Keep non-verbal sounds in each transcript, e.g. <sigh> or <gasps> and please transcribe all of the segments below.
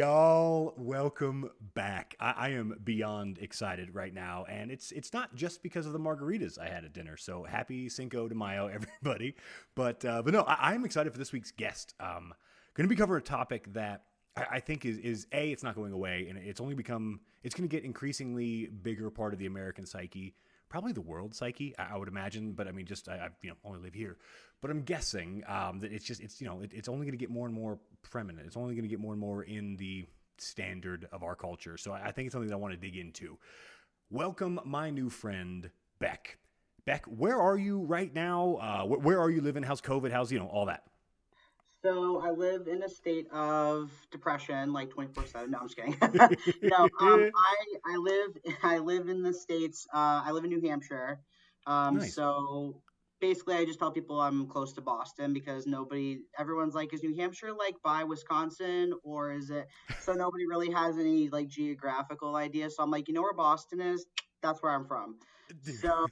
Y'all, welcome back. I, I, am beyond excited right now, and it's it's not just because of the margaritas I had at dinner. So happy Cinco de Mayo, <laughs> everybody! But uh, but no, I, am excited for this week's guest. Um, going to be covering a topic that I, I, think is is a it's not going away, and it's only become it's going to get increasingly bigger part of the American psyche probably the world psyche, I, would imagine. But I mean, just I, I, you know only live here, but I'm guessing um, that it's just it's you know it, it's only going to get more and more preeminent. It's only going to get more and more in the standard of our culture. So I, I think it's something that I want to dig into. Welcome, my new friend Beck. Beck, where are you right now? Uh, where, where are you living? How's COVID? How's you know all that? So I live in a state of depression, like twenty four seven. No, I'm just kidding. <laughs> no, um, I I live I live in the states. Uh, I live in New Hampshire. Um, nice. So basically, I just tell people I'm close to Boston because nobody, everyone's like, is New Hampshire like by Wisconsin or is it? <laughs> So nobody really has any like geographical idea. So I'm like, you know where Boston is? That's where I'm from. <laughs> So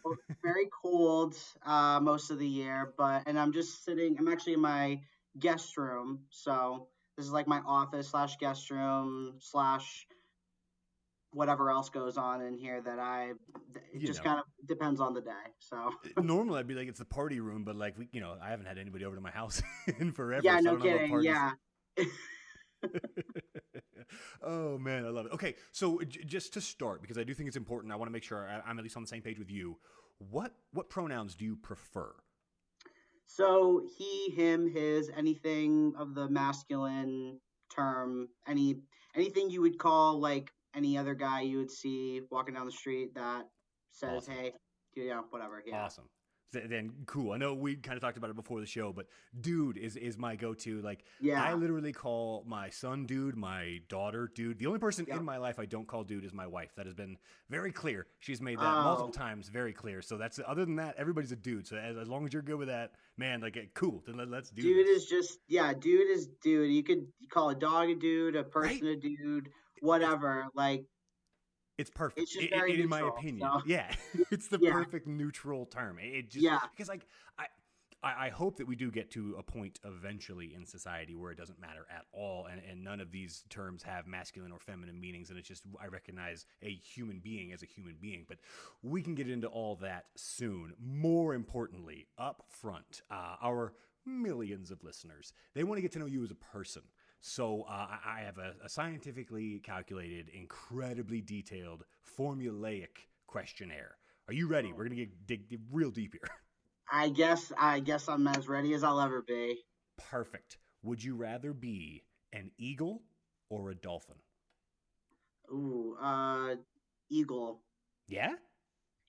very cold uh, most of the year, but and I'm just sitting. I'm actually in my guest room. So this is like my office slash guest room slash whatever else goes on in here that I it you just know. kind of depends on the day. So normally I'd be like it's the party room, but like we, you know, I haven't had anybody over to my house <laughs> in forever. Yeah, so no kidding. Yeah. <laughs> oh man, I love it. Okay, so j- just to start, because I do think it's important, I want to make sure I- I'm at least on the same page with you. What what pronouns do you prefer? So he, him, his, anything of the masculine term, any anything you would call like any other guy you would see walking down the street that says, awesome. "Hey, yeah, whatever." Yeah. Awesome then cool. I know we kind of talked about it before the show, but dude is is my go to. Like, yeah. I literally call my son dude, my daughter dude. The only person in my life I don't call dude is my wife. That has been very clear. She's made that oh. multiple times very clear. So that's other than that, everybody's a dude. So as, as long as you're good with that, man, like cool. Then let, us do. Dude this. is just yeah. Dude is dude. You could call a dog a dude, a person right? a dude, whatever. Like it's perfect. It's it, it, in my opinion. So. Yeah, <laughs> it's the yeah. perfect neutral term. It just yeah. because like I, I hope that we do get to a point eventually in society where it doesn't matter at all, and, and none of these terms have masculine or feminine meanings, and it's just I recognize a human being as a human being. But we can get into all that soon. More importantly, up front, uh, our millions of listeners they want to get to know you as a person. So uh, I have a, a, scientifically calculated, incredibly detailed, formulaic questionnaire. Are you ready? We're gonna get dig, dig real deep here. <laughs> I guess I guess I'm as ready as I'll ever be. Perfect. Would you rather be an eagle or a dolphin? Ooh, uh, eagle. Yeah.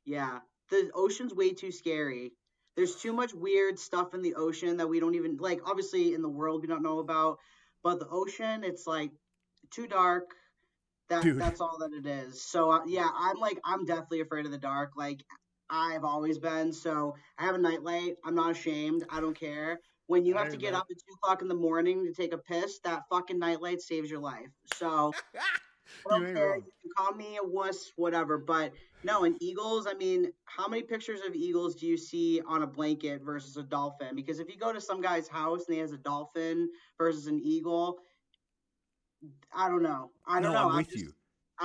Yeah. The ocean's way too scary. There's too much weird stuff in the ocean that we don't even like. Obviously, in the world we don't know about but the ocean, it's like too dark. That Dude. that's all that it is. So uh, yeah, I'm like I'm definitely afraid of the dark. Like I've always been. So I have a nightlight. I'm not ashamed. I don't care. When you have to get know. up at two o'clock in the morning to take a piss, that fucking nightlight saves your life. So <laughs> you, you can call me a wuss, whatever. But no, in eagles, I mean, how many pictures of eagles do you see on a blanket versus a dolphin? Because if you go to some guy's house and he has a dolphin versus an eagle, I don't know. I don't no, know. I'm with just, you.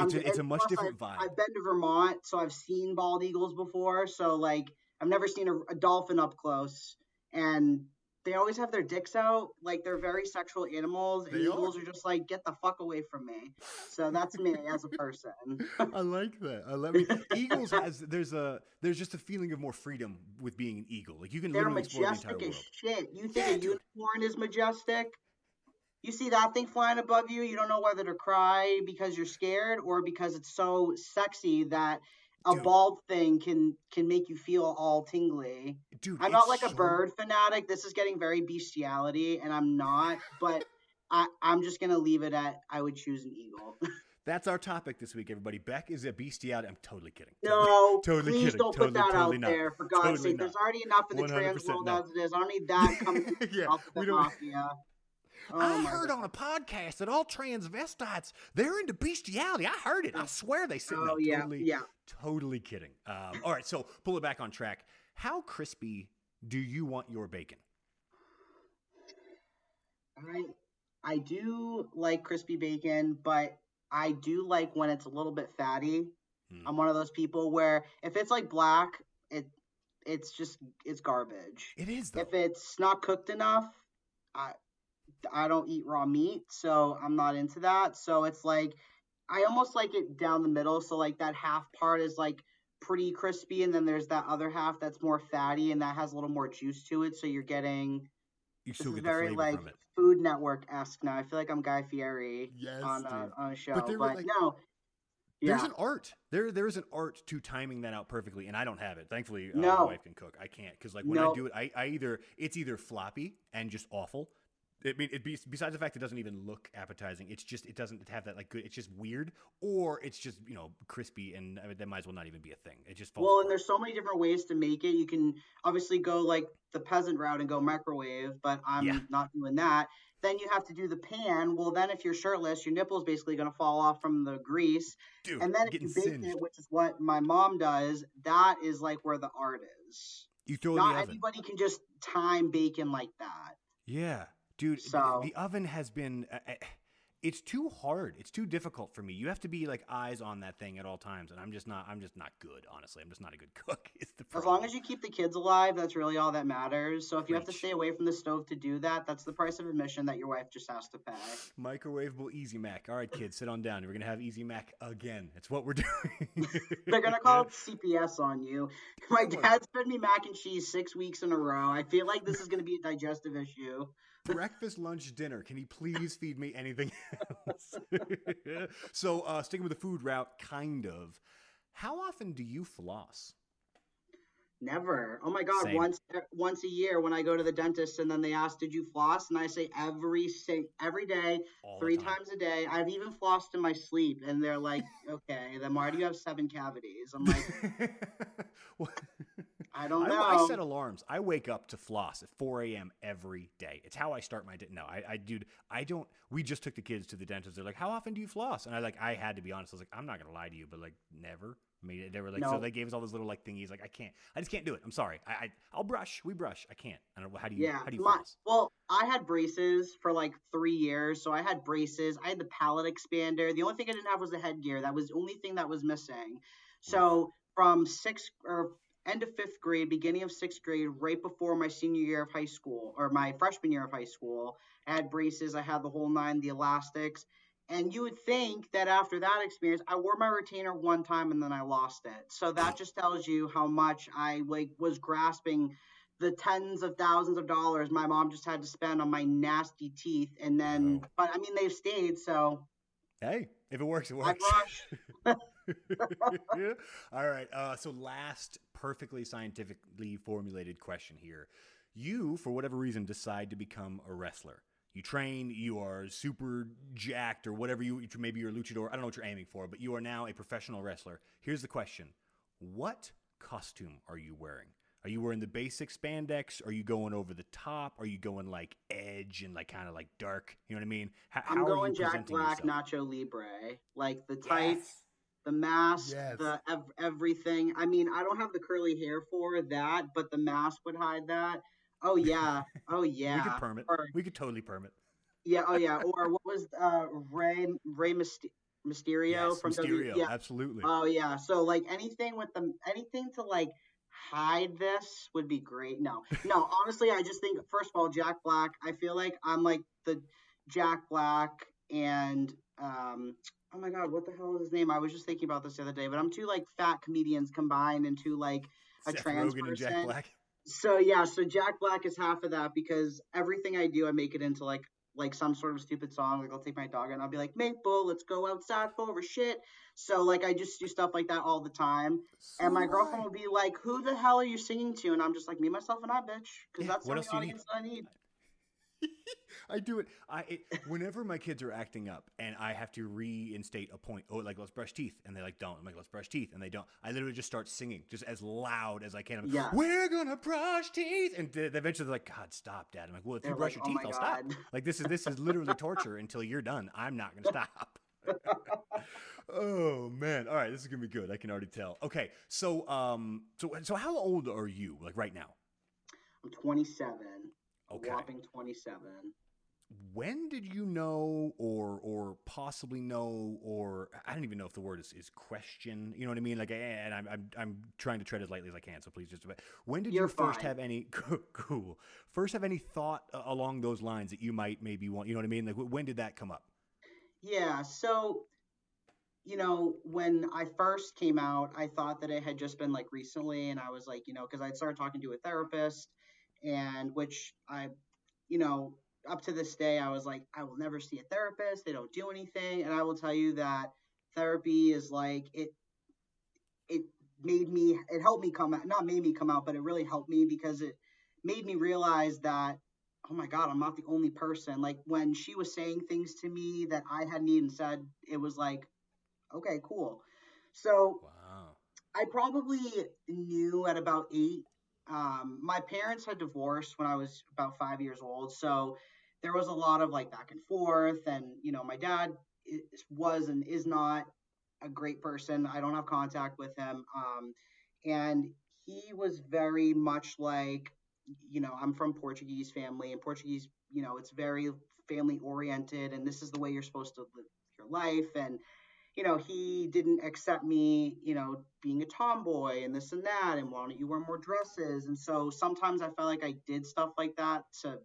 It's, a, it's a much different I've, vibe. I've been to Vermont, so I've seen bald eagles before. So like, I've never seen a, a dolphin up close, and they always have their dicks out. Like they're very sexual animals. And eagles are. are. just like, get the fuck away from me. So that's me as a person. <laughs> I like that. I love it. <laughs> Eagles has there's a there's just a feeling of more freedom with being an eagle. Like you can they're majestic the as shit. You think yeah, a unicorn is majestic? You see that thing flying above you, you don't know whether to cry because you're scared or because it's so sexy that a Dude. bald thing can can make you feel all tingly. Dude, I'm not like so... a bird fanatic. This is getting very bestiality, and I'm not. But I, I'm just gonna leave it at I would choose an eagle. <laughs> That's our topic this week, everybody. Beck is a bestiality. I'm totally kidding. No, <laughs> totally please kidding. don't totally, put that totally out not. there. For God's totally sake, not. there's already enough in the trans world as it is. I don't need that coming <laughs> yeah, off the mafia. Oh I heard God. on a podcast that all transvestites they're into bestiality. I heard it. I swear they said. Oh no, yeah, totally, yeah. Totally kidding. Um, all right, so pull it back on track. How crispy do you want your bacon? I I do like crispy bacon, but I do like when it's a little bit fatty. Hmm. I'm one of those people where if it's like black, it it's just it's garbage. It is though. If it's not cooked enough, I I don't eat raw meat, so I'm not into that. So it's like I almost like it down the middle. So like that half part is like pretty crispy, and then there's that other half that's more fatty and that has a little more juice to it. So you're getting you this still is get the very flavor like from it. Food Network esque now. I feel like I'm Guy Fieri Yes, on a, dude. on a show, But but, like- no, There's an art. There, there is an art to timing that out perfectly, and I don't have it. Thankfully, uh, my wife can cook. I can't because like when I do it, I, I either it's either floppy and just awful. I mean, it be, besides the fact it doesn't even look appetizing, it's just it doesn't have that like good. It's just weird, or it's just you know crispy, and I mean, that might as well not even be a thing. It just falls. Well, and there's so many different ways to make it. You can obviously go like the peasant route and go microwave, but I'm Yeah. not doing that. Then you have to do the pan. Well, then if you're shirtless, your nipple's basically going to fall off from the grease. dude, and then if you bake singed. it, which is what my mom does, that is like where the art is. you throw it in Not everybody can just time bacon like that. Yeah, dude. So- the oven has been. Uh, uh, it's too hard. It's too difficult for me. You have to be like eyes on that thing at all times, and I'm just not. I'm just not good. Honestly, I'm just not a good <laughs> cook. It's the As long as you keep the kids alive, that's really all that matters. So if you have to stay away from the stove to do that, that's the price of admission that your wife just has to pay. Microwavable Easy Mac. All right, kids, sit on down. We're gonna have Easy Mac again. It's what we're <laughs> doing. They're gonna call it <laughs> CPS on you. My dad's fed me mac and cheese six weeks in a row. I feel like this is gonna be a digestive issue. Breakfast, lunch, dinner. Can you please feed me anything else? <laughs> so, uh, sticking with the food route, kind of. How often do you floss? Never. Oh my god, Same. once once a year when I go to the dentist and then they ask, "Did you floss?" and I say every sing- every day, All three time. times a day. I've even flossed in my sleep, and they're like, "Okay, then why do you have seven cavities?" I'm like, <laughs> What? I don't know. I set alarms. I wake up to floss at 4 a.m. every day. It's how I start my day. No, I, I, dude, I don't. We just took the kids to the dentist. They're like, "How often do you floss?" And I like, I had to be honest. I was like, "I'm not gonna lie to you, but like, never." I mean, they were like, so they gave us all those little like thingies. Like, I can't. I just can't do it. I'm sorry. I, I I'll brush. We brush. I can't. I don't know. How do you? Yeah, How do you my- floss? well, I had braces for like three years, so I had braces. I had the palate expander. The only thing I didn't have was the headgear. That was the only thing that was missing. So from sixth or end of fifth grade, beginning of sixth grade, right before my senior year of high school or my freshman year of high school, I had braces. I had the whole nine, the elastics. And you would think that after that experience, I wore my retainer one time and then I lost it. So that just tells you how much I like was grasping the tens of thousands of dollars my mom just had to spend on my nasty teeth. And then, Oh. but I mean, they've stayed. So Hey, if it works, it I works. brush. <laughs> All right. Uh, so, last perfectly scientifically formulated question here. You, for whatever reason, decide to become a wrestler. You train, you are super jacked, or whatever you, maybe you're a luchador. I don't know what you're aiming for, but you are now a professional wrestler. Here's the question What costume are you wearing? Are you wearing the basic spandex? Are you going over the top? Are you going like edge and like kind of like dark? You know what I mean? How, I'm how are going you Jack Black, yourself? Nacho Libre. Like the tights, Yes. The mask, Yes. the ev- everything. I mean, I don't have the curly hair for that, but the mask would hide that. Oh yeah, oh yeah. We could permit. Or- We could totally permit. yeah, oh yeah. Or what was uh Rey Rey Myst- Mysterio Yes, from Mysterio, W? Yeah. absolutely. Oh yeah. So like anything with the anything to like hide this would be great. No, no. honestly, I just think first of all, Jack Black. I feel like I'm like the Jack Black and um. Oh my God, what the hell is his name? I was just thinking about this the other day, but I'm two like fat comedians combined into like a Seth trans Rogen and Jack person. Black. So yeah, so Jack Black is half of that because everything I do, I make it into like like some sort of stupid song. Like I'll take my dog and I'll be like, Maple, let's go outside for a shit. So like I just do stuff like that all the time. and my So girlfriend will be like, Who the hell are you singing to? And I'm just like, Me, myself, and I, bitch. Because Yeah, that's the what only you need? that I need. <laughs> I do it. I it, whenever my kids are acting up and I have to reinstate a point. Oh, like let's brush teeth, and they like don't. I'm like let's brush teeth, and they don't. I literally just start singing just as loud as I can. I'm like, Yeah. We're gonna brush teeth, and th- eventually they're like, God, stop, Dad. I'm like, well, if They're you brush like, your "Oh teeth, my I'll stop. Like this is this is literally torture until you're done. I'm not gonna stop. <laughs> oh man! All right, this is gonna be good. I can already tell. Okay, so um, so so how old are you? Like right now? I'm 27. Okay. Whopping 27. when did you know or or possibly know or I don't even know if the word is, is question you know what I mean like and I'm, I'm I'm trying to tread as lightly as I can so please just when did You're you first fine. have any <laughs> cool first have any thought uh, along those lines that you might maybe want you know what I mean like when did that come up Yeah, so you know, when I first came out, I thought that it had just been like recently, and I was like, you know, because I'd started talking to a therapist, and which I, you know, up to this day, I was like, I will never see a therapist. They don't do anything, and I will tell you that therapy is like it. It made me. It helped me come out. Not made me come out, but it really helped me because it made me realize that oh my god i'm not the only person like when she was saying things to me that i hadn't even said it was like okay cool so wow i probably knew at about eight um, my parents had divorced when i was about five years old so there was a lot of like back and forth and you know my dad is, was and is not a great person i don't have contact with him um, and he was very much like you know, I'm from Portuguese family, and Portuguese, you know, it's very family oriented, and this is the way you're supposed to live your life. And, you know, he didn't accept me, you know, being a tomboy and this and that, and why don't you wear more dresses? And so sometimes I felt like I did stuff like that to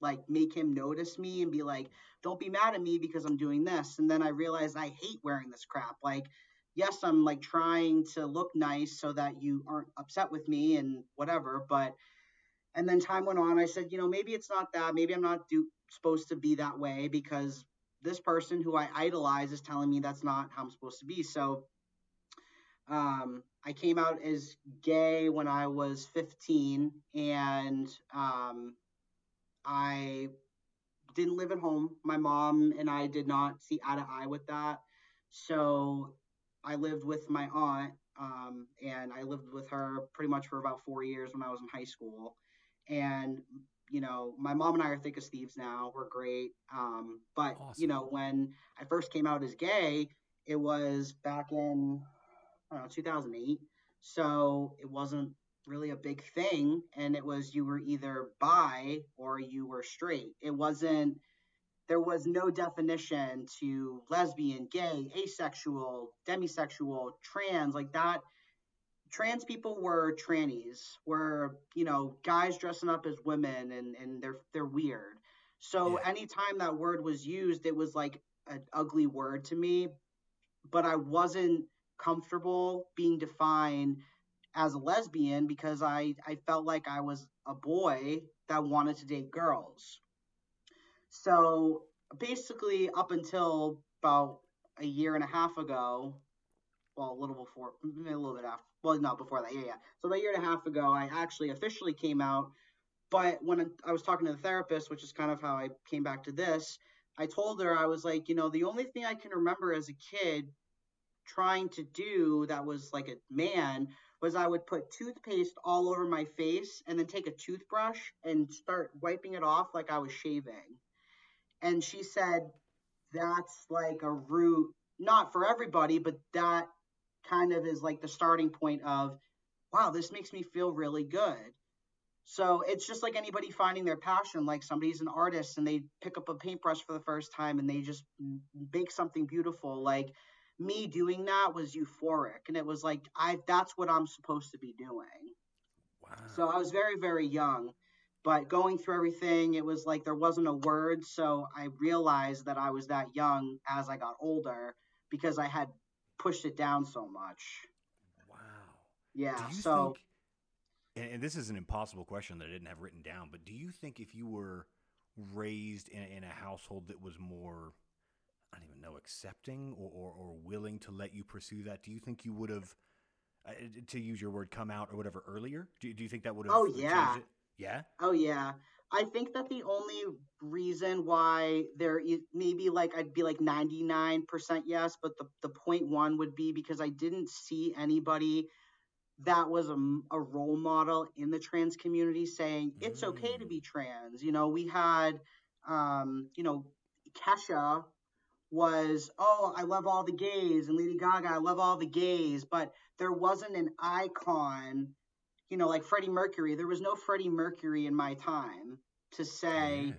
like make him notice me and be like, don't be mad at me because I'm doing this. And then I realized I hate wearing this crap. Like, yes, I'm like trying to look nice so that you aren't upset with me and whatever. But and then time went on. I said, you know, maybe it's not that. Maybe I'm not do, supposed to be that way because this person who I idolize is telling me that's not how I'm supposed to be. So um, I came out as gay when I was 15, and um, I didn't live at home. My mom and I did not see eye to eye with that. So I lived with my aunt, um, and I lived with her pretty much for about four years when I was in high school. And you know, my mom and I are thick as thieves now. We're great. Um, but Awesome. you know, when I first came out as gay, it was back in I don't know 2008. So it wasn't really a big thing, and it was you were either bi or you were straight. It wasn't. There was no definition to lesbian, gay, asexual, demisexual, trans like that trans people were trannies, were you know guys dressing up as women, and and they're they're weird. So Yeah. anytime that word was used, it was like an ugly word to me. But I wasn't comfortable being defined as a lesbian because I I felt like I was a boy that wanted to date girls. So basically, up until about a year and a half ago, well, a little before, a little bit after. Well, not before that. Yeah, yeah. So about a year and a half ago, I actually officially came out. But when I was talking to the therapist, which is kind of how I came back to this, I told her I was like, you know, the only thing I can remember as a kid trying to do that was like a man was I would put toothpaste all over my face and then take a toothbrush and start wiping it off like I was shaving. And she said that's like a route, not for everybody, but that kind of is like the starting point of, wow, this makes me feel really good. So it's just like anybody finding their passion. Like somebody's an artist and they pick up a paintbrush for the first time and they just make something beautiful. Like me doing that was euphoric, and it was like I that's what I'm supposed to be doing. Wow. So I was very very young, but going through everything, it was like there wasn't a word. So I realized that I was that young as I got older because I had pushed it down so much. wow. Yeah. Do you So think, and, and this is an impossible question that I didn't have written down, but do you think if you were raised in, a- in a household that was more, I don't even know, accepting or, or, or willing to let you pursue that, do you think you would have, uh, to use your word, come out or whatever earlier? Do, do you think that would have Oh, yeah. Yeah? Oh yeah. I think that the only reason why there is maybe like I'd be like 99% yes, but the the point one would be because I didn't see anybody that was a role model in the trans community saying it's okay to Mm. be trans. You know, we had um, you know, Kesha was, oh, I love all the gays, and Lady Gaga, I love all the gays, but there wasn't an icon you know, like Freddie Mercury, there was no Freddie Mercury in my time to say, Yeah.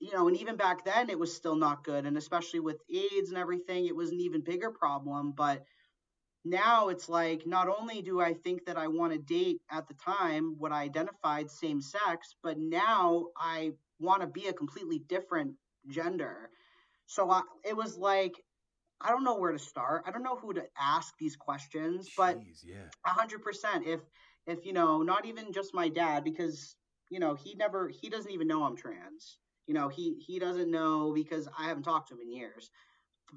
you know, and even back then it was still not good. And especially with AIDS and everything, it was an even bigger problem. But now it's like not only do I think that I want to date at the time what I identified same sex, but now I want to be a completely different gender. So I, it was like I don't know where to start. I don't know who to ask these questions, but Jeez, yeah. a hundred percent. If if you know, not even just my dad, because you know he never he doesn't even know I'm trans. You know he he doesn't know because I haven't talked to him in years,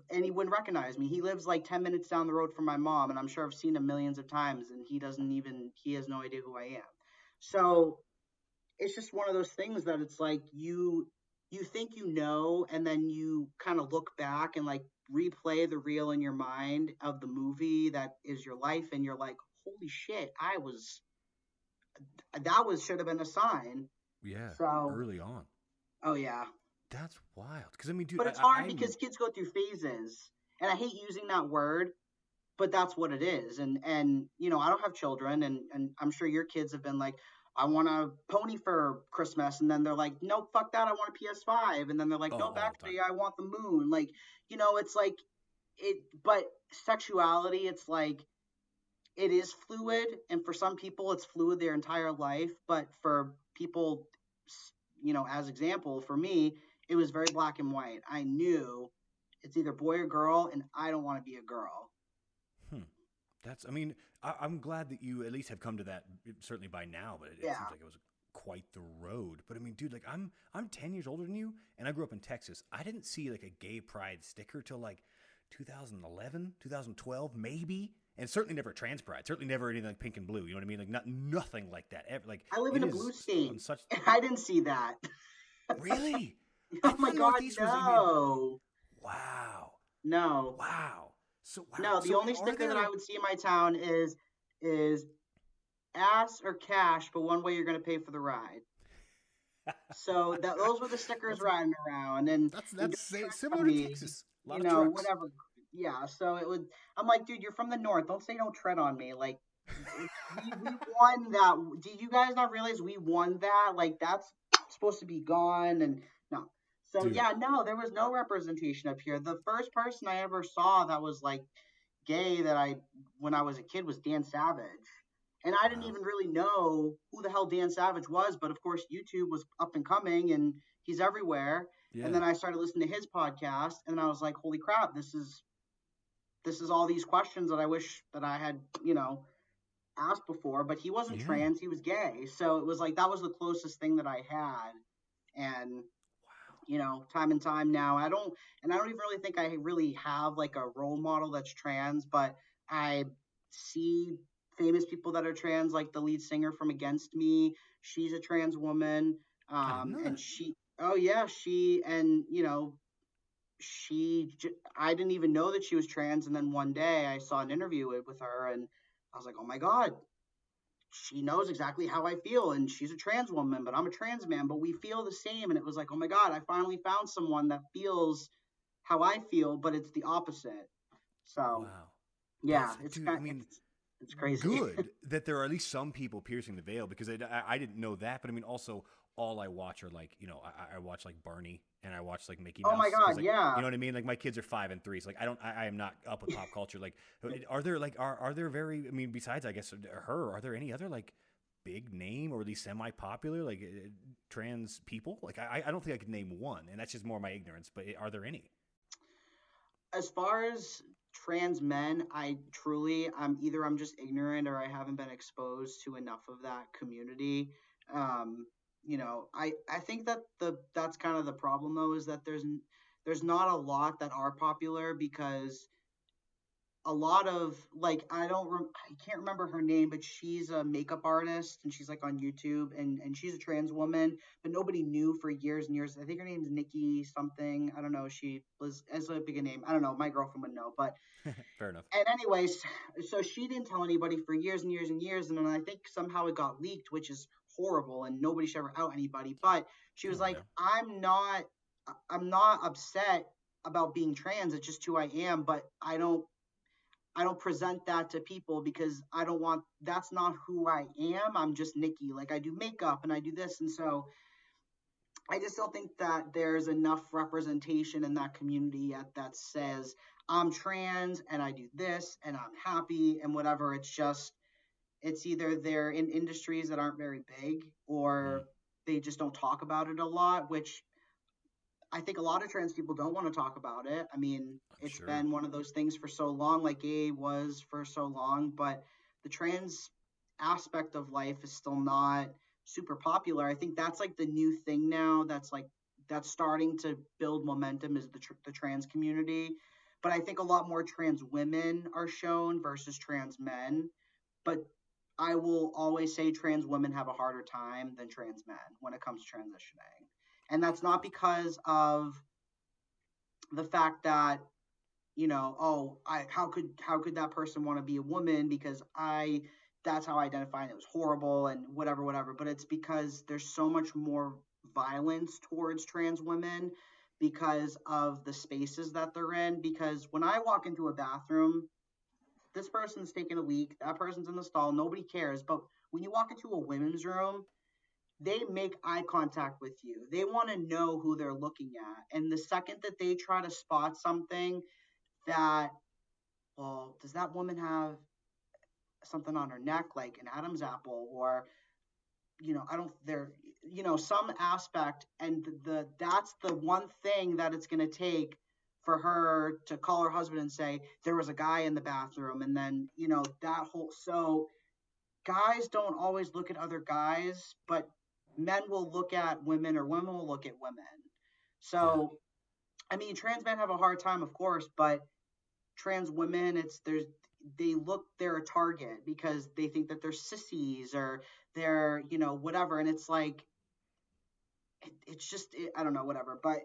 and he wouldn't recognize me. He lives like ten minutes down the road from my mom, and I'm sure I've seen him millions of times, and he doesn't even he has no idea who I am. So it's just one of those things that it's like you you think you know and then you kind of look back and like replay the reel in your mind of the movie that is your life and you're like holy shit i was that was should have been a sign Yeah. So- early on. oh yeah That's wild. Because I mean, dude, but it's I- hard I'm- because kids go through phases and i hate using that word but that's what it is and and you know i don't have children and and i'm sure your kids have been like i want a pony for christmas and then they're like no, fuck that i want a ps5 and then they're like Oh, no the battery i want the moon like you know it's like it but sexuality it's like it is fluid and for some people it's fluid their entire life but for people you know as example for me it was very black and white i knew it's either boy or girl and i don't want to be a girl hmm. That's. I mean, I, I'm glad that you at least have come to that. Certainly by now, but it, it seems like it was quite the road. But I mean, dude, like I'm I'm 10 years older than you, and I grew up in Texas. I didn't see like a gay pride sticker till like 2011, 2012, maybe. And certainly never a trans pride. Certainly never anything like pink and blue. You know what I mean? Like not nothing like that. Ever, like i live in a blue state Such <laughs> i didn't see that really? <laughs> Oh my god Northeast was even- no Wow. no Wow. So wow. no the So only sticker that i would see in my town is is ass or cash but one way you're going to pay for the ride so that those were the stickers <laughs> riding around and That's that's don't sa- trust similar to Texas. You know, trucks. whatever. Yeah, so it would. I'm like, dude, you're from the north. Don't say don't tread on me. Like, we, we won that. Do you guys not realize we won that? Like, that's supposed to be gone, and no. So Dude. yeah, no, there was no representation up here. The first person I ever saw that was like gay that I when I was a kid was Dan Savage. And I didn't even really know who the hell Dan Savage was, but of course YouTube was up and coming and he's everywhere. Yeah. And then I started listening to his podcast, and I was like, "Holy crap! This is this is all these questions that I wish that I had, you know, asked before." But he wasn't Yeah. trans; he was gay. So it was like that was the closest thing that I had, and wow. you know, time and time now, I don't, and I don't even really think I really have like a role model that's trans, but I see famous people that are trans, like the lead singer from Against Me. She's a trans woman, um, and she, oh yeah, she, and you know, she, i didn't even know that she was trans, and then one day I saw an interview with, her, and I was like, oh my god, she knows exactly how I feel, and she's a trans woman, but I'm a trans man, but we feel the same, and it was like, oh my god, I finally found someone that feels how I feel, but it's the opposite. So Wow. yeah, That's- it's dude, kind I mean, it's, it's crazy. Good <laughs> that there are at least some people piercing the veil because I, I, I didn't know that. But I mean, also all I watch are like you know I, I watch like Barney and I watch like Mickey. Oh my God, like, yeah. You know what I mean? Like my kids are five and three, so like I don't I, I am not up with pop culture. Like, are there like are are there very? I mean, besides I guess her, are there any other like big name or at least semi popular like uh, trans people? Like I I don't think I could name one, and that's just more my ignorance. But are there any? as far as trans men, I truly, I'm either I'm just ignorant or I haven't been exposed to enough of that community. Um, you know, I I think that the that's kind of the problem though is that there's there's not a lot that are popular because a lot of like I don't rem- I can't remember her name, but she's a makeup artist and she's like on YouTube and and she's a trans woman, but nobody knew for years and years. I think her name's Nikki something. I don't know. She was as a big a name. I don't know. My girlfriend would know, but <laughs> Fair enough. and anyways, so she didn't tell anybody for years and years and years, and then I think somehow it got leaked, which is horrible, and nobody should ever out anybody. But she was Oh, like, yeah. "I'm not, I'm not upset about being trans. It's just who I am, but I don't." I don't present that to people because I don't want that's not who I am. I'm just Nikki. Like I do makeup and I do this and so I just don't think that there's enough representation in that community yet that says I'm trans and I do this and I'm happy and whatever. It's just it's either they're in industries that aren't very big or they just don't talk about it a lot, which I think a lot of trans people don't want to talk about it. I mean, I'm it's sure. been one of those things for so long, like gay was for so long, but the trans aspect of life is still not super popular. I think that's like the new thing now. That's like that's starting to build momentum is the tr- the trans community. But I think a lot more trans women are shown versus trans men. But I will always say trans women have a harder time than trans men when it comes to transitioning. And that's not because of the fact that you know, oh, I how could how could that person want to be a woman because I that's how I identify and it was horrible and whatever, whatever. But it's because there's so much more violence towards trans women because of the spaces that they're in. Because when I walk into a bathroom, this person's taking a leak, that person's in the stall, nobody cares. But when you walk into a women's room, they make eye contact with you. They want to know who they're looking at. And the second that they try to spot something that, well, does that woman have something on her neck like an Adam's apple or you know, I don't there you know, some aspect and the that's the one thing that it's going to take for her to call her husband and say there was a guy in the bathroom and then, you know, that whole so guys don't always look at other guys, but men will look at women or women will look at women. So. I mean, trans men have a hard time, of course, but trans women, it's there's they look they're a target because they think that they're sissies or they're you know whatever and it's like it, it's just it, i don't know whatever but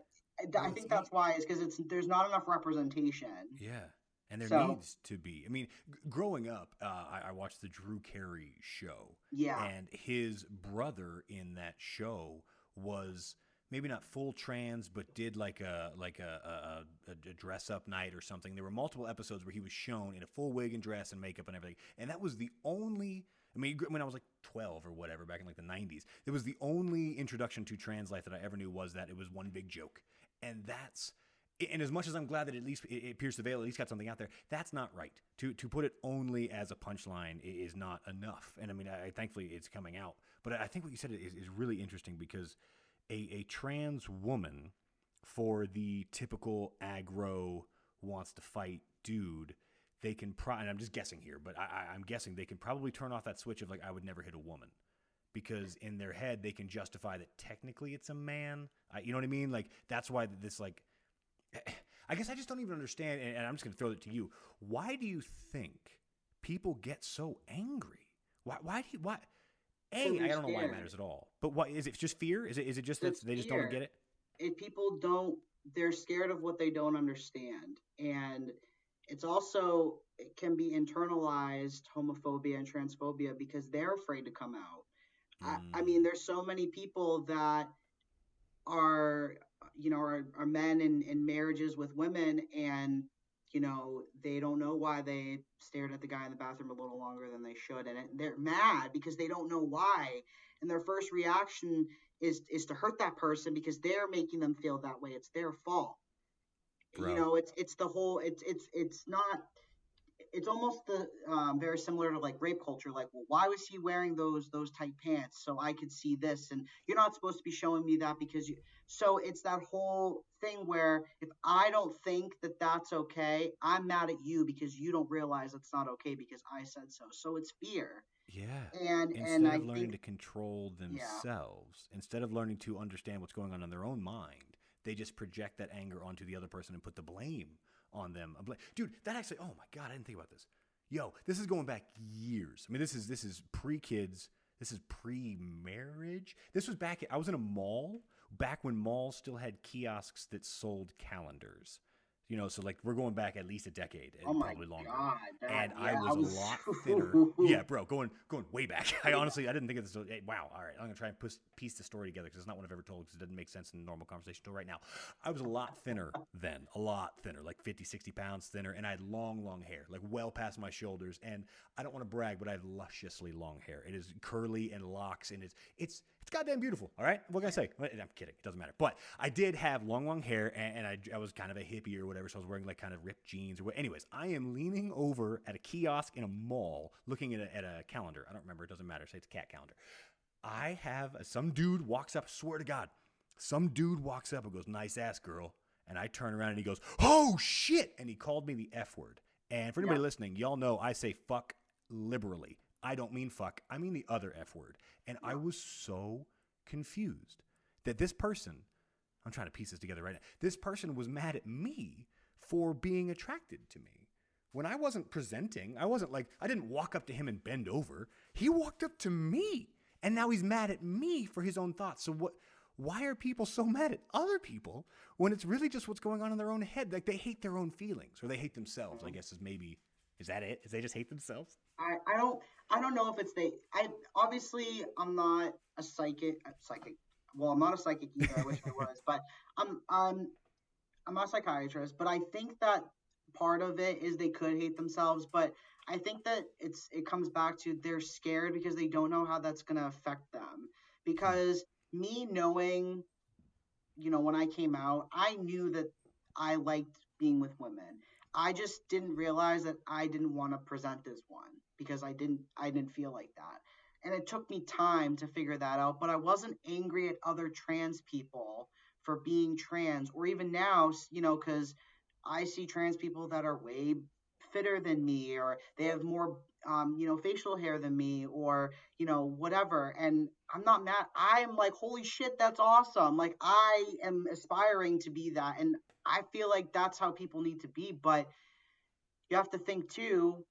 i think that's why is because it's there's not enough representation yeah and there so, needs to be. I mean, g- growing up, uh, I, I, watched the Drew Carey show. Yeah. And his brother in that show was maybe not full trans, but did like a like a, a, a, dress up night or something. There were multiple episodes where he was shown in a full wig and dress and makeup and everything, and that was the only. I mean, when I was like 12 or whatever, back in like the 90s, it was the only introduction to trans life that I ever knew was that it was one big joke, and that's. And as much as I'm glad that at least it pierced the veil, at least got something out there. That's not right. To to put it only as a punchline is not enough. And I mean, I, thankfully it's coming out. But I think what you said is, is really interesting because a, a trans woman for the typical aggro wants to fight dude, they can pro- and I'm just guessing here, but I, I'm guessing they can probably turn off that switch of like I would never hit a woman because in their head they can justify that technically it's a man. I, you know what I mean? Like that's why this like. <sighs> I guess I just don't even understand, and I'm just going to throw it to you. Why do you think people get so angry? Why? Why do you? Why? A, I don't know why it matters at all. But what is it? Just fear? Is it? Is it just that they just don't get it? People don't, they're scared of what they don't understand, and it's also it can be internalized homophobia and transphobia because they're afraid to come out. Mm. I, I, mean, there's so many people that are, you know, are, are men in, in marriages with women, and you know, they don't know why they stared at the guy in the bathroom a little longer than they should, and they're mad because they don't know why. And their first reaction is is to hurt that person because they're making them feel that way. It's their fault. Bro. You know, it's it's the whole. It's it's it's not it's almost the um, very similar to like rape culture. Like, well, why was he wearing those those tight pants so I could see this? And you're not supposed to be showing me that because you. So it's that whole thing where if I don't think that that's okay, I'm mad at you because you don't realize it's not okay because I said so. So it's fear. Yeah. And instead and of I learning think, to control themselves, yeah. instead of learning to understand what's going on in their own mind, they just project that anger onto the other person and put the blame on them. Dude, that actually, oh my God, I didn't think about this. Yo, this is going back years. I mean, this is this is pre kids. This is pre marriage. This was back. I was in a mall back when malls still had kiosks that sold calendars. You know, so like we're going back at least a decade oh and oh probably longer. God, that, and yeah, I, was I, was a lot <laughs> thinner. yeah, bro, going going way back. <laughs> I honestly I didn't think of this. Hey, wow, all right, I'm gonna try and push, piece the story together because it's not one I've ever told because it doesn't make sense in normal conversation until right now. I was a lot thinner then, a lot thinner, like 50, 60 pounds thinner, and I had long, long hair, like well past my shoulders. And I don't want to brag, but I have lusciously long hair. It is curly and locks, and it's it's It's goddamn beautiful. All right. What can I say? I'm kidding. It doesn't matter. But I did have long, long hair and, and I, I, was kind of a hippie or whatever. So I was wearing like kind of ripped jeans or what. Anyways, I am leaning over at a kiosk in a mall looking at a, at a calendar. I don't remember. It doesn't matter. Say it's a cat calendar. I have some dude walks up, swear to God, some dude walks up and goes, nice ass girl. And I turn around and he goes, oh shit. And he called me the F word. And for anybody yeah. listening, y'all know I say fuck liberally. I don't mean fuck, I mean the other F word. And I was so confused that this person, I'm trying to piece this together right now, this person was mad at me for being attracted to me. When I wasn't presenting, I wasn't like, I didn't walk up to him and bend over. He walked up to me. And now he's mad at me for his own thoughts. So what why are people so mad at other people when it's really just what's going on in their own head? Like they hate their own feelings or they hate themselves, I mm-hmm. guess is maybe is that it? Is they just hate themselves? I, I don't I don't know if it's they. I obviously I'm not a psychic. A psychic. Well, I'm not a psychic either. I wish I <laughs> was, but I'm I'm I'm not a psychiatrist. But I think that part of it is they could hate themselves, but I think that it's it comes back to they're scared because they don't know how that's gonna affect them. Because me knowing, you know, when I came out, I knew that I liked being with women. I just didn't realize that I didn't want to present as one because I didn't I didn't feel like that. And it took me time to figure that out, but I wasn't angry at other trans people for being trans or even now, you know, cuz I see trans people that are way fitter than me or they have more um, you know facial hair than me or you know whatever and i'm not mad i'm like holy shit that's awesome like i am aspiring to be that and i feel like that's how people need to be but you have to think too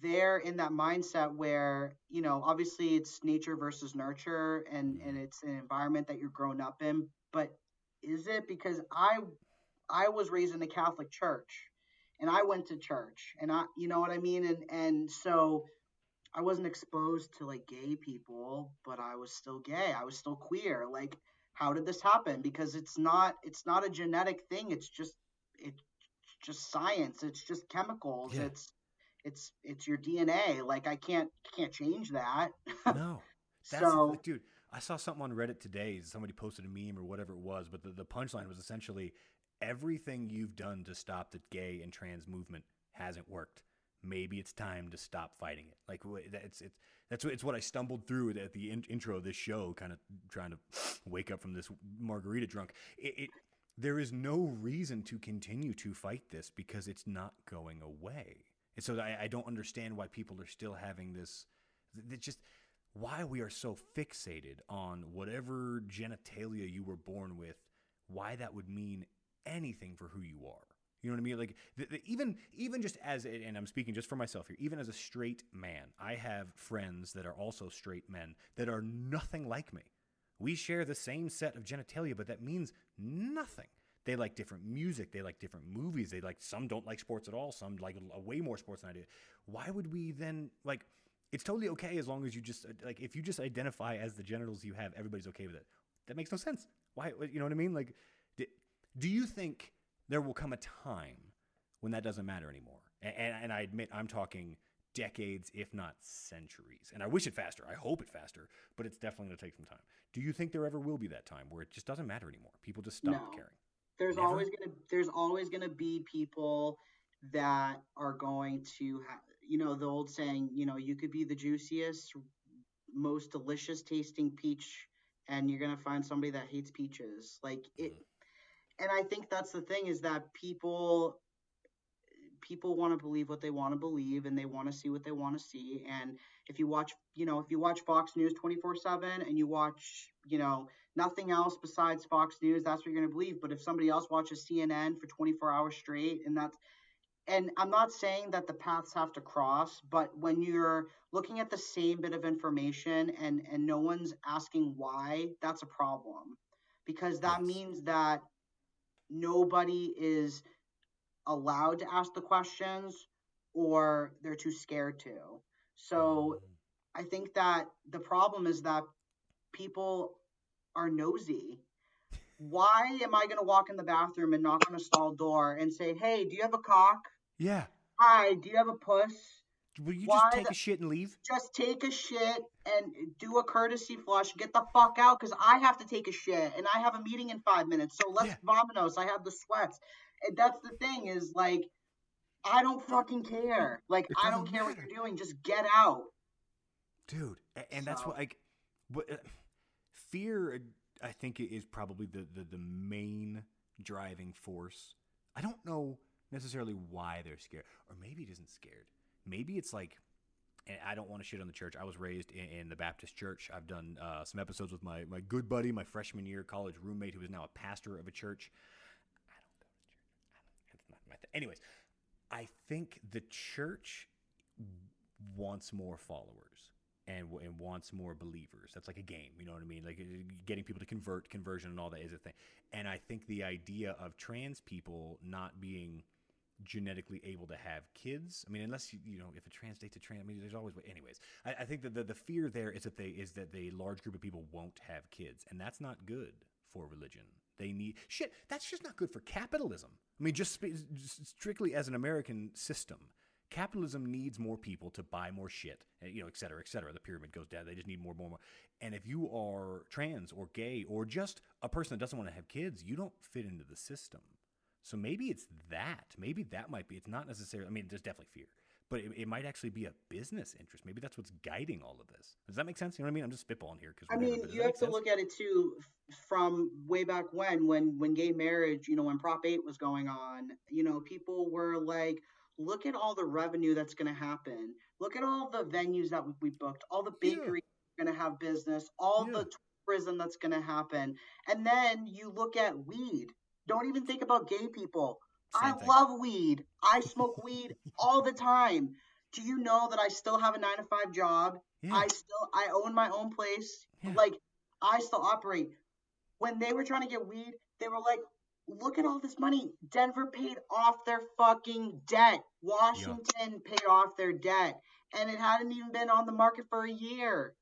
they're in that mindset where you know obviously it's nature versus nurture and and it's an environment that you're grown up in but is it? Because i i was raised in the catholic church and i went to church and i you know what i mean and and so i wasn't exposed to like gay people but i was still gay i was still queer like how did this happen because it's not it's not a genetic thing it's just it's just science it's just chemicals yeah. it's it's it's your DNA. Like I can't can't change that. <laughs> no. That's so, dude, I saw something on Reddit today. Somebody posted a meme or whatever it was, but the, the punchline was essentially everything you've done to stop the gay and trans movement hasn't worked. Maybe it's time to stop fighting it. Like it's it's that's what it's what I stumbled through at the in, intro of this show, kind of trying to <sniffs> wake up from this margarita drunk. It, it there is no reason to continue to fight this because it's not going away. And so I, I don't understand why people are still having this. It's just why we are so fixated on whatever genitalia you were born with, why that would mean anything for who you are. You know what I mean? Like the, the, even even just as and I'm speaking just for myself here. Even as a straight man, I have friends that are also straight men that are nothing like me. We share the same set of genitalia, but that means nothing. They like different music. They like different movies. They like some don't like sports at all. Some like way more sports than I do. Why would we then like? It's totally okay as long as you just uh, like if you just identify as the genitals you have, everybody's okay with it. That makes no sense. Why? You know what I mean? Like, do you think there will come a time when that doesn't matter anymore? And, and, and I admit I'm talking decades, if not centuries. And I wish it faster. I hope it faster, but it's definitely going to take some time. Do you think there ever will be that time where it just doesn't matter anymore? People just stop no. caring. There's Never? always gonna there's always gonna be people that are going to have you know the old saying you know you could be the juiciest most delicious tasting peach and you're gonna find somebody that hates peaches like it mm-hmm. And i think that's the thing is that people people want to believe what they want to believe and they want to see what they want to see and if you watch you know if you watch fox news 24/7 and you watch you know nothing else besides Fox News, that's what you're going to believe. But if somebody else watches CNN for 24 hours straight, and that's and I'm not saying that the paths have to cross, but when you're looking at the same bit of information and and no one's asking why, that's a problem because that yes. means that nobody is allowed to ask the questions or they're too scared to. So mm-hmm. I think that the problem is that people are nosy. Why am I going to walk in the bathroom and knock on a stall door and say, "Hey, do you have a cock?" Yeah. Hi, do you have a puss? Will you Why just take the- a shit and leave? Just take a shit and do a courtesy flush. Get the fuck out, because I have to take a shit and I have a meeting in five minutes. So let's Yeah. vominos. I have the sweats. And that's the thing is like, I don't fucking care. Like I don't care what you're doing. Just get out. dude and that's what like what uh, fear i think is probably the, the the main driving force i don't know necessarily why they're scared or maybe it isn't scared maybe it's like and i don't want to shit on the church i was raised in, in the baptist church i've done uh, some episodes with my, my good buddy my freshman year college roommate who is now a pastor of a church i don't go to church I don't, it's not my thing. anyways i think the church wants more followers and, and wants more believers. That's like a game, you know what I mean? Like uh, getting people to convert, conversion, and all that is a thing. And I think the idea of trans people not being genetically able to have kids. I mean, unless you, you know, if a trans dates a trans, I mean, there's always. Anyways, I, I think that the, the fear there is that they is that the large group of people won't have kids, and that's not good for religion. They need shit. That's just not good for capitalism. I mean, just, just strictly as an American system, capitalism needs more people to buy more shit, eh, you know, et cetera, et cetera. The pyramid goes down. They just need more, more, more. And if you are trans or gay or just a person that doesn't want to have kids, you don't fit into the system. So maybe it's that. Maybe that might be. It's not necessarily. I mean, there's definitely fear, but it, it might actually be a business interest. Maybe that's what's guiding all of this. Does that make sense? You know what I mean? I'm just spitballing here because I mean, you have to look at it too from way back when, when when gay marriage, you know, when Prop 8 was going on, you know, people were like, look at all the revenue that's going to happen. Look at all the venues that we- booked, all the Yeah. bakeries going to have business, all Yeah. the tourism that's going to happen. And then you look at weed. Don't even think about gay people. I thing. love weed. I smoke weed all the time. Do you know that I still have a 9 to 5 job? Yeah. I still I own my own place. Yeah. Like I still operate. When they were trying to get weed, they were like, "Look at all this money. Denver paid off their fucking debt. Washington paid off their debt, and it hadn't even been on the market for a year.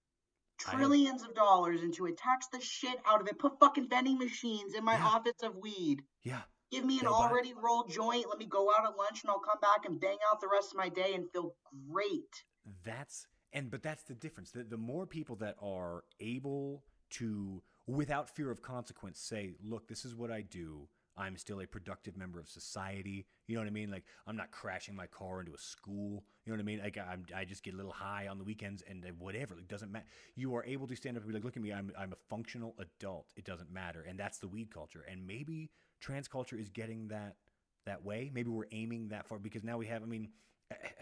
Trillions of dollars into it. Tax the shit out of it. Put fucking vending machines in my Yeah. office of weed. yeah. Give me an They'll buy- already rolled joint. Let me go out at lunch, and I'll come back and bang out the rest of my day and feel great." That's and but that's the difference. The, the more people that are able to, without fear of consequence, say, "Look, this is what I do. I'm still a productive member of society." You know what I mean? Like I'm not crashing my car into a school. You know what I mean? Like I'm, I just get a little high on the weekends and uh, whatever. It doesn't matter. You are able to stand up and be like, "Look at me. I'm I'm a functional adult. It doesn't matter." And that's the weed culture. And maybe trans culture is getting that that way. Maybe we're aiming that far because now we have. I mean,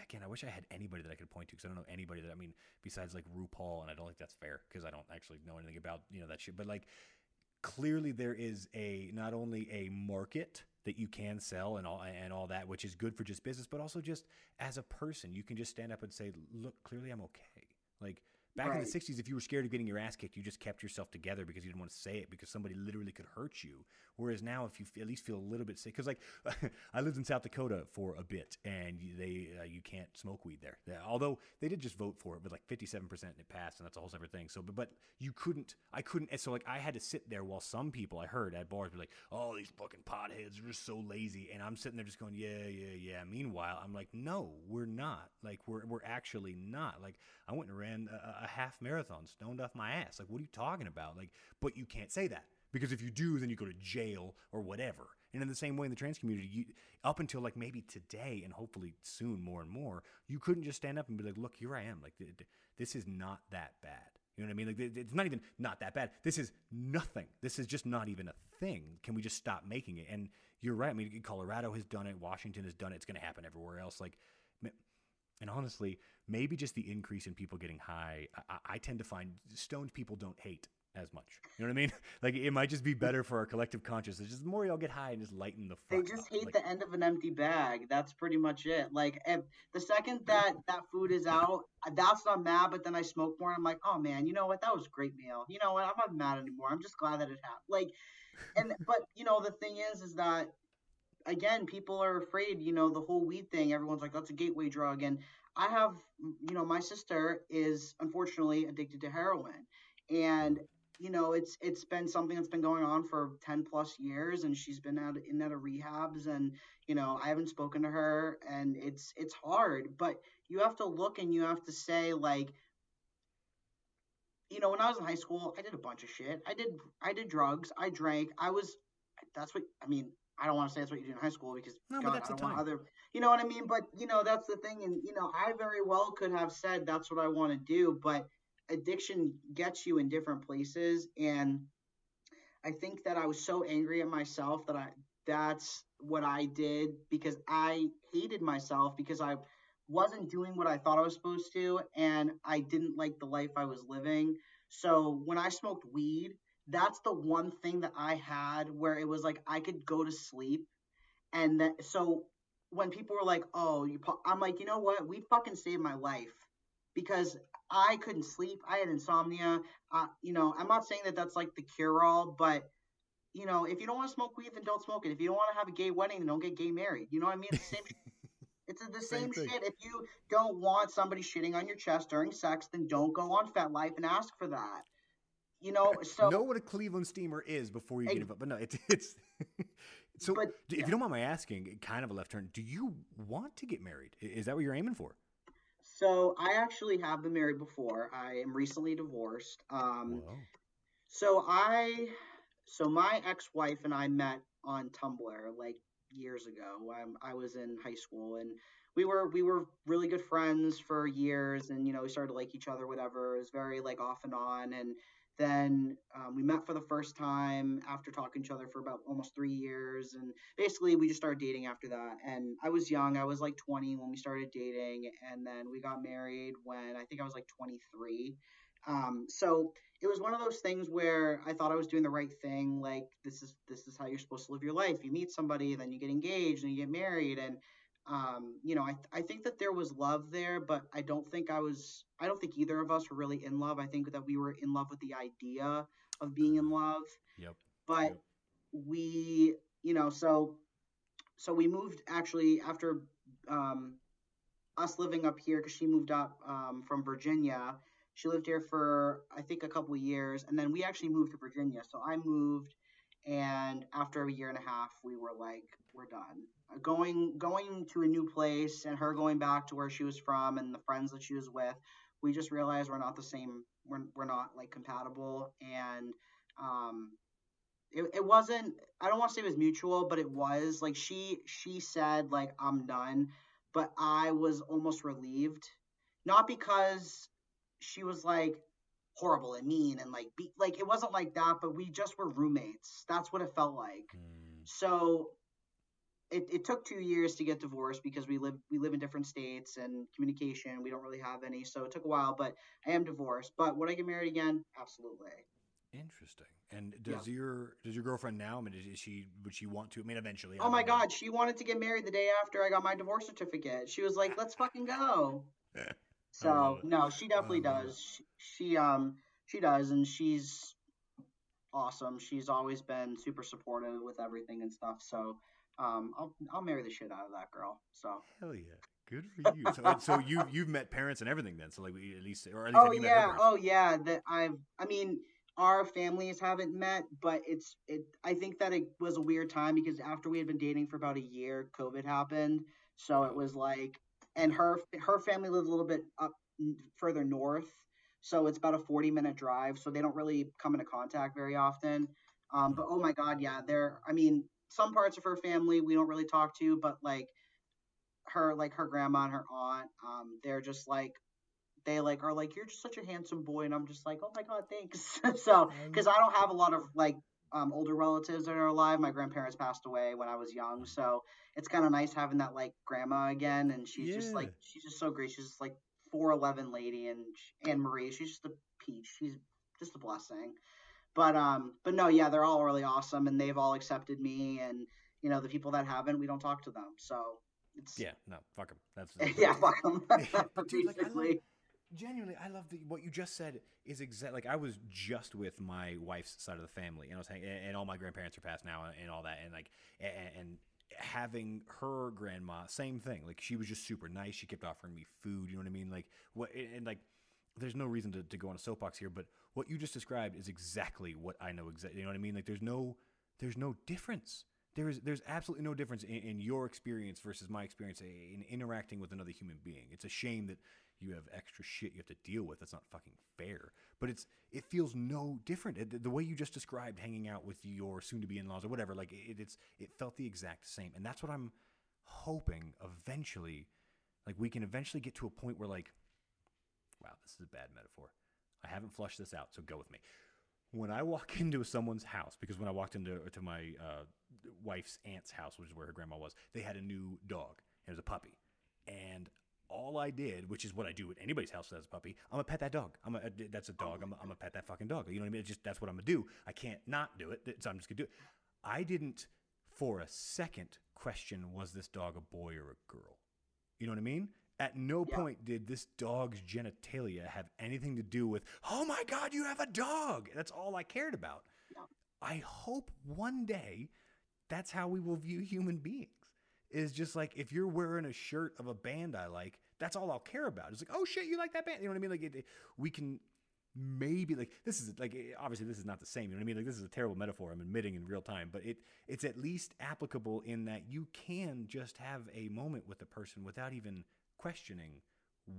again, I wish I had anybody that I could point to because I don't know anybody that I mean besides like RuPaul, and I don't think that's fair because I don't actually know anything about you know that shit. But like, clearly there is a not only a market that you can sell and all and all that, which is good for just business, but also just as a person, you can just stand up and say, "Look, clearly I'm okay." Like. Back in the 60s, if you were scared of getting your ass kicked, you just kept yourself together because you didn't want to say it because somebody literally could hurt you. Whereas now, if you at least feel a little bit sick, because like <laughs> I lived in South Dakota for a bit, and you- they uh, you can't smoke weed there. Although they did just vote for it but like 57 percent, and it passed, and that's a whole separate thing. So, but, but you couldn't, I couldn't. and So like I had to sit there while some people I heard at bars were like, "Oh, these fucking potheads are just so lazy," and I'm sitting there just going, "Yeah, yeah, yeah." Meanwhile, I'm like, "No, we're not. Like we're we're actually not. Like I went and ran a half marathon, stoned off my ass. Like what are you talking about? Like, but you can't say that." Because if you do, then you go to jail or whatever. And in the same way, in the trans community, you, up until like maybe today and hopefully soon more and more, you couldn't just stand up and be like, "Look, here I am. Like th- th- this is not that bad." You know what I mean? Like it's not even not that bad. This is nothing. This is just not even a thing. Can we just stop making it? And you're right. I mean, Colorado has done it. Washington has done it. It's going to happen everywhere else. Like, and honestly, maybe just the increase in people getting high. I, I- tend to find stoned people don't hate as much. You know what I mean? <laughs> Like it might just be better for our collective consciousness. Just the more y'all get high and just lighten the fuck. They just hate Like, the end of an empty bag. That's pretty much it. Like if the second that that food is out, that's not mad. But then I smoke more. And I'm like, oh man, you know what? That was a great meal. You know what? I'm not mad anymore. I'm just glad that it happened. Like, and but you know the thing is, is that again, people are afraid. You know the whole weed thing. Everyone's like, that's a gateway drug. And I have, you know, my sister is unfortunately addicted to heroin, and you know, it's it's been something that's been going on for 10 plus years and she's been out in out of rehabs and you know, I haven't spoken to her and it's it's hard, but you have to look and you have to say like you know, when I was in high school, I did a bunch of shit. I did I did drugs, I drank. I was that's what I mean, I don't want to say that's what you do in high school because No, but God, that's I don't want time. other you know what I mean? But you know, that's the thing and you know, I very well could have said that's what I want to do, but addiction gets you in different places and I think that I was so angry at myself that I that's what I did because I hated myself because I wasn't doing what I thought I was supposed to and I didn't like the life I was living. So when I smoked weed, that's the one thing that I had where it was like I could go to sleep and that so when people were like, "Oh, you," pu-" I'm like, you know what? We fucking saved my life because I couldn't sleep. I had insomnia. Uh, you know, I'm not saying that that's like the cure all, but you know, if you don't want to smoke weed, then don't smoke it. If you don't want to have a gay wedding, then don't get gay married. You know what I mean? It's the same. <laughs> It's the Same same, shit. If you don't want somebody shitting on your chest during sex, then don't go on FetLife and ask for that. You know, so know what a Cleveland steamer is before you get involved. But no, it's <laughs> it's. so, But, if you don't mind my asking, kind of a left turn. Do you want to get married? Is that what you're aiming for? so I actually have been married before. I am recently divorced. Um, Whoa. So I, so my ex-wife and I met on Tumblr like years ago. I, I was in high school and we were we were really good friends for years, and you know we started to like each other. Whatever it was very like off and on, and then um, we met for the first time after talking to each other for about almost three years, and basically we just started dating after that. And I was young; I was like 20 when we started dating, and then we got married when I think I was like 23. Um, so it was one of those things where I thought I was doing the right thing. Like this is this is how you're supposed to live your life. You meet somebody, then you get engaged, and you get married, and um, you know, I I think that there was love there, but I don't think I was. I don't think either of us were really in love. I think that we were in love with the idea of being in love, Yep. but Yep. we, you know, so so we moved actually after um, us living up here because she moved up um, from Virginia. She lived here for I think a couple of years, and then we actually moved to Virginia. So I moved, and after a year and a half, we were like, we're done. Uh, Going going to a new place, and her going back to where she was from, and the friends that she was with. We just realized we're not the same. We're we're not like compatible, and um, it, it wasn't i don't want to say it was mutual but it was like she she said like i'm done but i was almost relieved not because she was like horrible and mean and like be, like it wasn't like that but we just were roommates that's what it felt like Mm, so it, it took two years to get divorced because we live we live in different states and communication we don't really have any so it took a while but i am divorced but would i get married again absolutely interesting. And does your does your girlfriend now? I mean, is she would she want to? I mean, eventually. Oh my know. god, she wanted to get married the day after I got my divorce certificate. She was like, "Let's fucking go." <laughs> So no, she definitely does. She, she um she does, and she's awesome. She's always been super supportive with everything and stuff. So um I'll I'll marry the shit out of that girl. So Hell yeah. Good for you. So, so you you've met parents and everything then. So like we at least or at least oh have you met her yeah, oh yeah. That I've I mean our families haven't met, but it's it. I think that it was a weird time because after we had been dating for about a year, COVID happened. So it was like, and her her family lives a little bit up further north, so it's about a forty minute drive. So they don't really come into contact very often. Um, but oh my god, yeah, they're. I mean, some parts of her family we don't really talk to, but like her like her grandma and her aunt, um, they're just like they like are like you're just such a handsome boy and i'm just like oh my god thanks <laughs> so because i don't have a lot of like um, older relatives that are alive. My grandparents passed away when i was young so it's kind of nice having that like grandma again and she's just like she's just so great. She's just like 411 lady and anne marie she's just a peach. She's just a blessing. But um but no yeah they're all really awesome and they've all accepted me and you know the people that haven't we don't talk to them so it's Yeah, no, fuck him. That's <laughs> yeah fuck them But <laughs> dude, like, I <laughs> love, genuinely, I love the, what you just said. Is exact like I was just with my wife's side of the family, and I was and, all my grandparents are passed now, and, and all that, and like and, and having her grandma, same thing. Like she was just super nice. She kept offering me food. You know what I mean? Like what and, and like there's no reason to, to go on a soapbox here, but what you just described is exactly what I know exactly. You know what I mean? Like there's no there's no difference. There is there's absolutely no difference in, in your experience versus my experience in interacting with another human being. It's a shame that you have extra shit you have to deal with. That's not fucking fair. But it's it feels no different. The way you just described hanging out with your soon-to-be in-laws or whatever, like it, it's it felt the exact same. And that's what I'm hoping eventually, like we can eventually get to a point where like, wow, this is a bad metaphor. I haven't flushed this out, so go with me. When I walk <laughs> into someone's house, because when I walked into to my uh, wife's aunt's house, which is where her grandma was, they had a new dog. It was a puppy, and all I did, which is what I do at anybody's house that has a puppy, I'm gonna pet that dog. I'm a, uh, that's a dog. I'm, I'm gonna pet that fucking dog. You know what I mean? It's just that's what I'm gonna do. I can't not do it, so I'm just gonna do it. I didn't for a second question was this dog a boy or a girl. You know what I mean? At no yeah. point did this dog's genitalia have anything to do with, oh my God, you have a dog. That's all I cared about. Yeah. I hope one day that's how we will view human beings is just like if you're wearing a shirt of a band I like, that's all I'll care about. It's like, oh shit, you like that band? You know what I mean? Like, it, we can maybe like this is like eh, obviously this is not the same. You know what I mean? Like this is a terrible metaphor. I'm admitting in real time, but it it's at least applicable in that you can just have a moment with a person without even questioning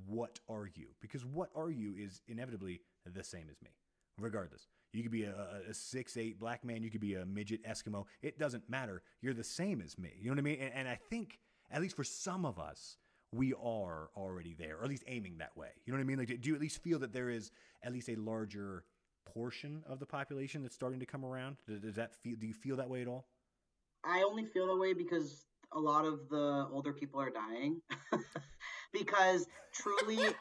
what are you because what are you is inevitably the same as me, regardless. You could be a, a six eight black man. You could be a midget Eskimo. It doesn't matter. You're the same as me. You know what I mean? And, and I think at least for some of us, we are already there, or at least aiming that way. You know what I mean? Like, do you at least feel that there is at least a larger portion of the population that's starting to come around? Does that feel? Do you feel that way at all? I only feel that way because a lot of the older people are dying. <laughs> because truly,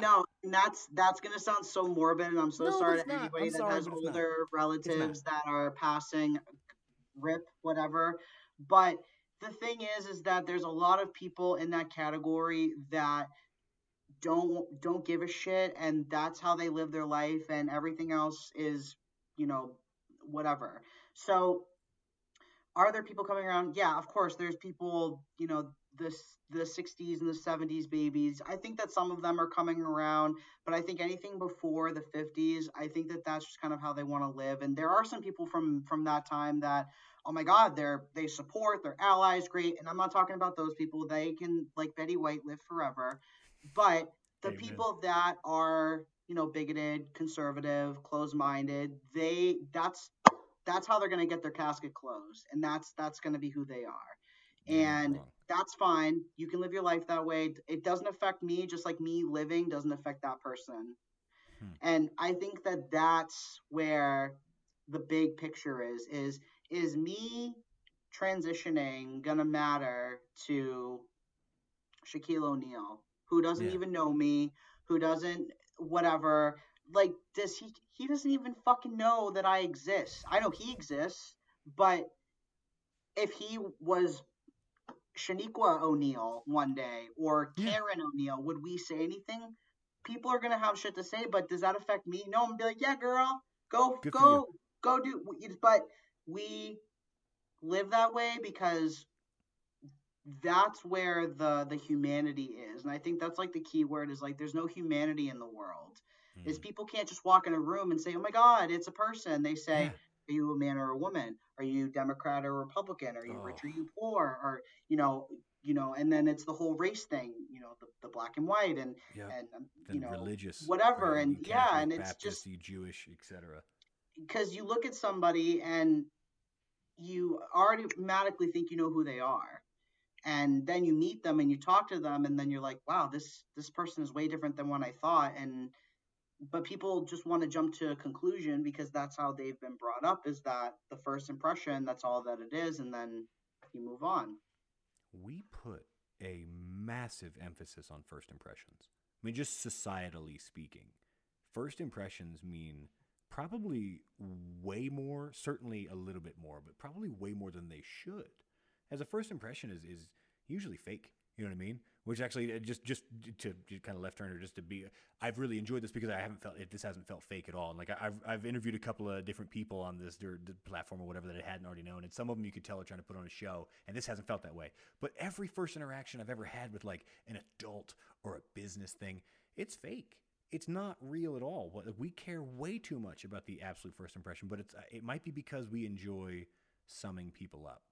no, that's that's gonna sound so morbid, and I'm so no, sorry to not. anybody I'm that sorry, has older relatives that are passing, rip, whatever. But the thing is, is that there's a lot of people in that category that don't don't give a shit, and that's how they live their life, and everything else is, you know, whatever. So, are there people coming around? Yeah, of course. There's people, you know, this the 60s and the 70s babies. I think that some of them are coming around, but I think anything before the 50s, I think that that's just kind of how they want to live. And there are some people from from that time that, oh my God, they're they support, their allies, great. And I'm not talking about those people. They can like Betty White live forever, but the Amen. people that are you know bigoted, conservative, closed-minded, they that's that's how they're going to get their casket closed, and that's that's going to be who they are and that's fine. You can live your life that way. It doesn't affect me, just like me living doesn't affect that person. Hmm. And I think that that's where the big picture is is is me transitioning gonna matter to Shaquille O'Neal, who doesn't yeah. even know me, who doesn't whatever. Like, does he? He doesn't even fucking know that I exist. I know he exists, but if he was Shaniqua O'Neal one day or Karen yeah. O'Neal, would we say anything? People are gonna have shit to say, but does that affect me? No, I'm gonna be like, yeah, girl, go, Good go, go do. But we live that way because that's where the the humanity is, and I think that's like the key word is like there's no humanity in the world. Mm. Is people can't just walk in a room and say, oh my god, it's a person. They say. Yeah are you a man or a woman? Are you Democrat or Republican? Are you oh. rich or you poor? Or you know, you know, and then it's the whole race thing, you know, the, the black and white and yeah. and um, you know religious whatever and yeah, and it's Baptist, just Jewish, etc. Because you look at somebody and you automatically think you know who they are and then you meet them and you talk to them and then you're like wow this this person is way different than what i thought and but people just want to jump to a conclusion because that's how they've been brought up is that the first impression that's all that it is and then you move on. We put a massive emphasis on first impressions. I mean just societally speaking first impressions mean probably way more certainly a little bit more but probably way more than they should. As a first impression is is usually fake you know what i mean which actually uh, just just to, kind of left turner just to be i've really enjoyed this because i haven't felt it this hasn't felt fake at all and like i've, I've interviewed a couple of different people on this platform or whatever that i hadn't already known and some of them you could tell are trying to put on a show and this hasn't felt that way but every first interaction i've ever had with like an adult or a business thing it's fake it's not real at all. We care way too much about the absolute first impression, but it's it might be because we enjoy summing people up.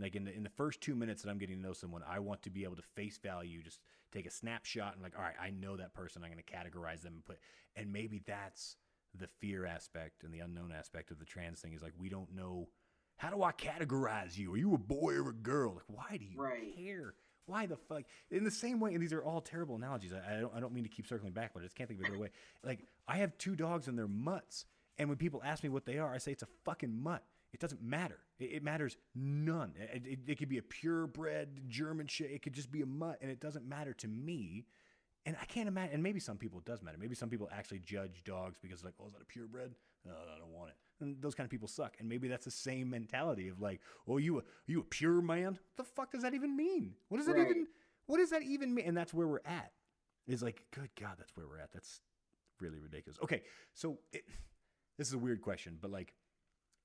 Like in the, in the first two minutes that I'm getting to know someone, I want to be able to face value, just take a snapshot and like, all right, I know that person. I'm going to categorize them and put, and maybe that's the fear aspect and the unknown aspect of the trans thing is like we don't know how do I categorize you? Are you a boy or a girl? Like, why do you Right. care? Why the fuck? In the same way, and these are all terrible analogies. I, I don't I don't mean to keep circling back, but I just can't think of a better way. Like I have two dogs and they're mutts, and when people ask me what they are, I say it's a fucking mutt. It doesn't matter. It, it matters none. It, it, it could be a purebred German shit. It could just be a mutt, and it doesn't matter to me. And I can't imagine. And maybe some people it does matter. Maybe some people actually judge dogs because like, oh, is that a purebred? No, I don't want it. And those kind of people suck. And maybe that's the same mentality of like, oh, you a you a pure man? What the fuck does that even mean? What does that Right. even? What does that even mean? And that's where we're at. Is like, good God, that's where we're at. That's really ridiculous. Okay, so it, <laughs> this is a weird question, but like,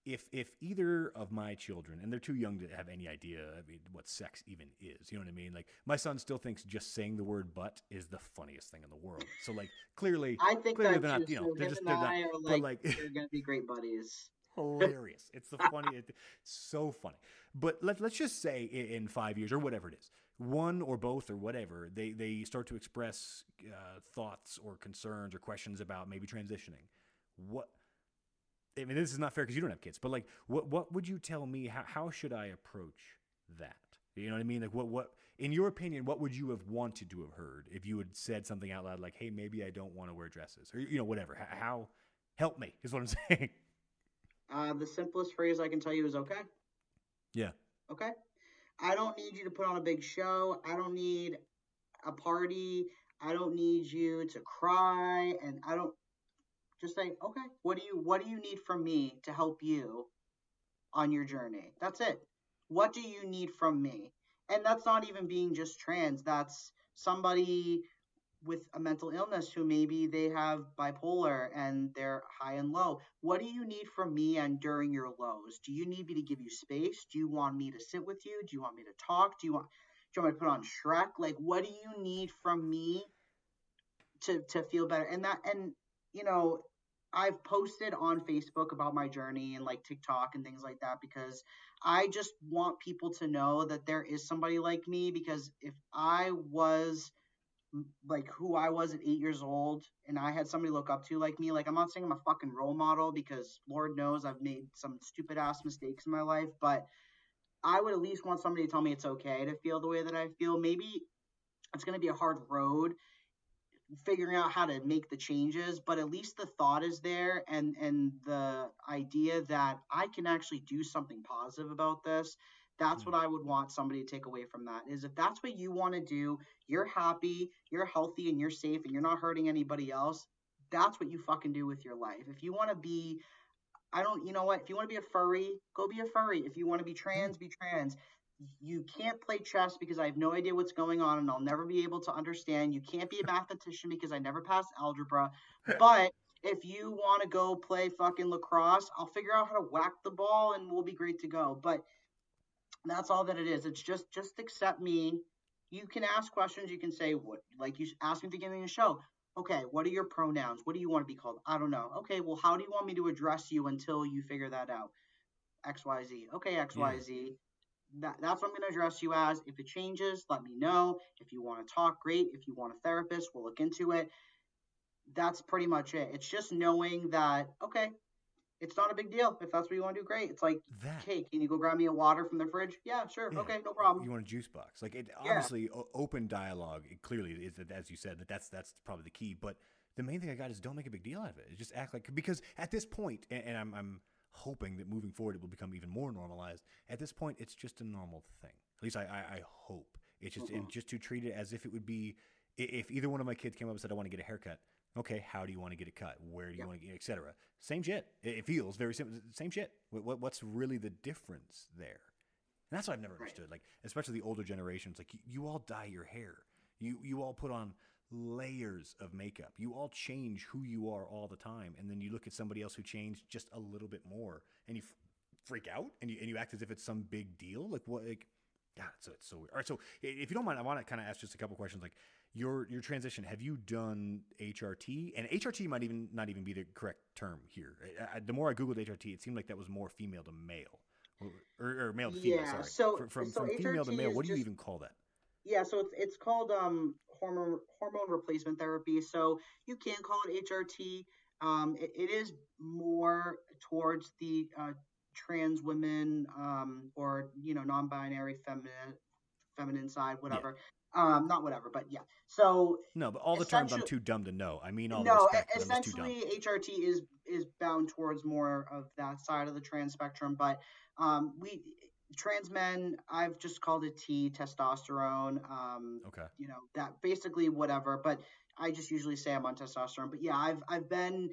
if if either of my children and they're too young to have any idea I mean what sex even is, you know what I mean? Like my son still thinks just saying the word butt is the funniest thing in the world. So like clearly I think clearly they're not, you know, so they're just they're not, are like, like they're gonna be great buddies. hilarious. It's the funny, it's so funny. But let, let's just say in five years or whatever it is, one or both or whatever, they, they start to express uh, thoughts or concerns or questions about maybe transitioning. What, I mean, this is not fair because you don't have kids, but like, what, what would you tell me? How, how should I approach that? You know what I mean? Like, what, what, in your opinion, what would you have wanted to have heard if you had said something out loud like, hey, maybe I don't want to wear dresses or, you know, whatever? How, how help me is what I'm <laughs> saying. Uh, the simplest phrase I can tell you is okay. Yeah. Okay. I don't need you to put on a big show. I don't need a party. I don't need you to cry and I don't just say, "Okay, what do you what do you need from me to help you on your journey?" That's it. What do you need from me? And that's not even being just trans. That's somebody with a mental illness who maybe they have bipolar and they're high and low. What do you need from me and during your lows? Do you need me to give you space? Do you want me to sit with you? Do you want me to talk? Do you want do you want me to put on Shrek? Like what do you need from me to to feel better? And that and you know, I've posted on Facebook about my journey and like TikTok and things like that because I just want people to know that there is somebody like me because if I was like who I was at eight years old and I had somebody look up to like me, like I'm not saying I'm a fucking role model because Lord knows I've made some stupid ass mistakes in my life, but I would at least want somebody to tell me it's okay to feel the way that I feel. Maybe it's going to be a hard road figuring out how to make the changes but at least the thought is there and and the idea that i can actually do something positive about this that's hmm. what i would want somebody to take away from that is if that's what you want to do you're happy you're healthy and you're safe and you're not hurting anybody else that's what you fucking do with your life. If you want to be i don't you know what if you want to be a furry go be a furry. If you want to be hmm. trans be trans you can't play chess because I have no idea what's going on and I'll never be able to understand. You can't be a mathematician because I never passed algebra. <laughs> But if you want to go play fucking lacrosse, I'll figure out how to whack the ball and we'll be great to go. But that's all that it is. It's just just accept me. You can ask questions. You can say what like you asked me at the beginning of the show. Okay, what are your pronouns? What do you want to be called? I don't know. Okay, well, how do you want me to address you until you figure that out? X Y Z. Okay, X Y Z that, that's what I'm going to address you as. If it changes, let me know. If you want to talk, great. If you want a therapist, we'll look into it. That's pretty much it. It's just knowing that, okay, it's not a big deal. If that's what you want to do, great. It's like, That hey, can you go grab me a water from the fridge? Yeah, sure. Yeah. Okay, no problem. You want a juice box? Like it, obviously, o- open dialogue. It clearly is that, as you said, that that's that's probably the key. But the main thing I got is don't make a big deal out of it. Just act like because at this point, and, and I'm I'm hoping that moving forward it will become even more normalized. At this point, it's just a normal thing. At least I I, I hope it's just and Mhm. just to treat it as if it would be if either one of my kids came up and said I want to get a haircut. Okay, how do you want to get it cut? Where do you Yep. want to get, etc. Same shit. It, feels very simple. Same shit. What, what what's really the difference there? And that's what I've never Right. understood. Like, especially the older generations, like you, you all dye your hair. You you all put on layers of makeup. You all change who you are all the time, and then you look at somebody else who changed just a little bit more, and you f- freak out, and you and you act as if it's some big deal. Like what? Like God, so it's so weird. All right, so if you don't mind, I want to kind of ask just a couple questions. Like your your transition, have you done HRT? And HRT might even not even be the correct term here. I, I, the more I googled HRT, it seemed like that was more female to male, or, or male to female. Yeah, sorry. so- from from, so from female to male, what do you just- even call that? Yeah, so it's it's called um hormone hormone replacement therapy. So you can call it HRT. Um, it, it is more towards the uh, trans women um, or you know non-binary feminine feminine side, whatever. Um, not whatever, but yeah. So No, but all the terms I'm too dumb to know. I mean all the no, respect, I'm too dumb. essentially HRT is is bound towards more of that side of the trans spectrum, but um, we trans men, I've just called it T testosterone. Um, Okay. you know that basically whatever but i just usually say i'm on testosterone but yeah i've i've been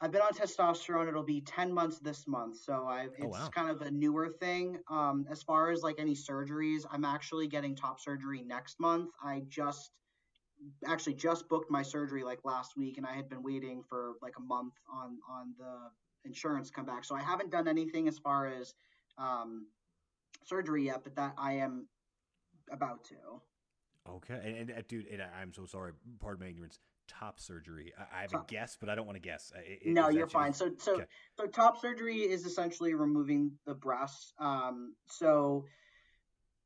i've been on testosterone it'll be 10 months this month so i it's Oh, wow. kind of a newer thing um as far as like any surgeries i'm actually getting top surgery next month i just actually just booked my surgery like last week and i had been waiting for like a month on on the insurance come back so i haven't done anything as far as um surgery yet but that i am about to Okay, and, and uh, dude, and I- I'm so sorry. Pardon my ignorance. Top surgery. I, I have a guess, but I don't want to guess. I- I- No, you're that fine. So, so, okay. so top surgery is essentially removing the breasts. Um, so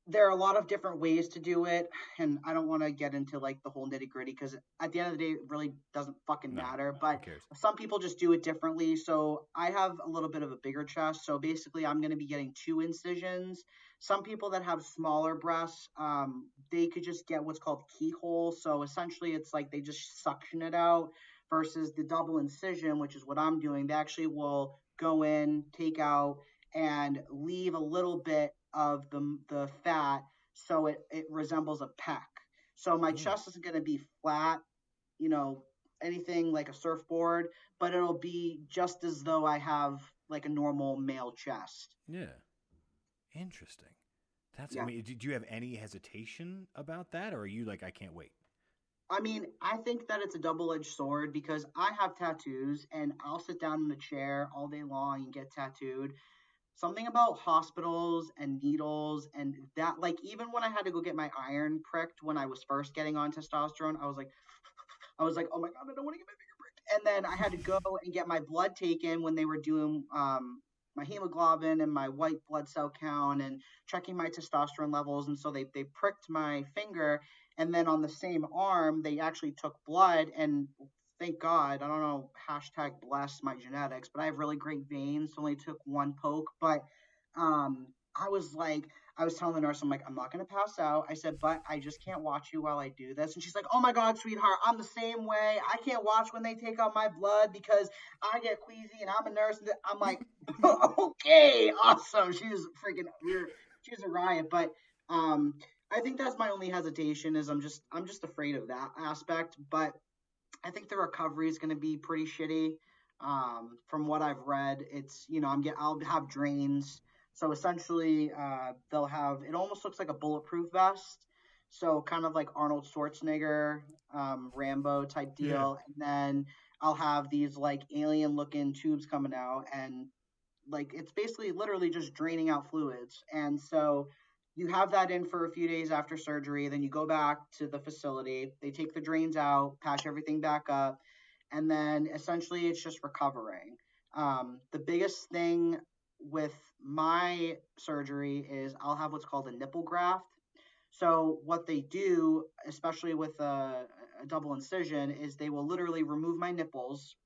there are a lot of different ways to do it, and I don't want to get into like the whole nitty gritty because at the end of the day, it really doesn't fucking No, matter. But some people just do it differently. So I have a little bit of a bigger chest. So basically, I'm going to be getting two incisions. Some people that have smaller breasts, um, they could just get what's called keyhole. So essentially, it's like they just suction it out. Versus the double incision, which is what I'm doing, they actually will go in, take out, and leave a little bit of the the fat so it, it resembles a pec. So my Mm. chest isn't going to be flat, you know, anything like a surfboard, but it'll be just as though I have like a normal male chest. Yeah. Interesting. That's. yeah. I mean, did you have any hesitation about that, or are you like, I can't wait? I mean, I think that it's a double edged sword because I have tattoos and I'll sit down in a chair all day long and get tattooed. Something about hospitals and needles and that, like, even when I had to go get my iron pricked when I was first getting on testosterone, I was like, <laughs> I was like, oh my God, I don't want to get my finger pricked. And then I had to go and get my blood taken when they were doing um, my hemoglobin and my white blood cell count and checking my testosterone levels. And so they, they pricked my finger and then on the same arm they actually took blood and thank god i don't know hashtag bless my genetics but i have really great veins only took one poke but um i was like i was telling the nurse i'm like i'm not to pass out. I said but i just can't watch you while i do this. And she's like oh my god sweetheart i'm the same way. I can't watch when they take out my blood because i get queasy and i'm a nurse. And i'm like <laughs> okay awesome. She's freaking weird. She's a riot but um I think that's my only hesitation is I'm just I'm just afraid of that aspect. But I think the recovery is going to be pretty shitty. Um, from what I've read, it's you know I'm get I'll have drains. So essentially, uh, they'll have it almost looks like a bulletproof vest. So kind of like Arnold Schwarzenegger, um, Rambo type deal, and then I'll have these like alien looking tubes coming out, and like it's basically literally just draining out fluids. And so you have that in for a few days after surgery then you go back to the facility they take the drains out patch everything back up and then essentially it's just recovering. Um, the biggest thing with my surgery is i'll have what's called a nipple graft. So what they do especially with a, a double incision is they will literally remove my nipples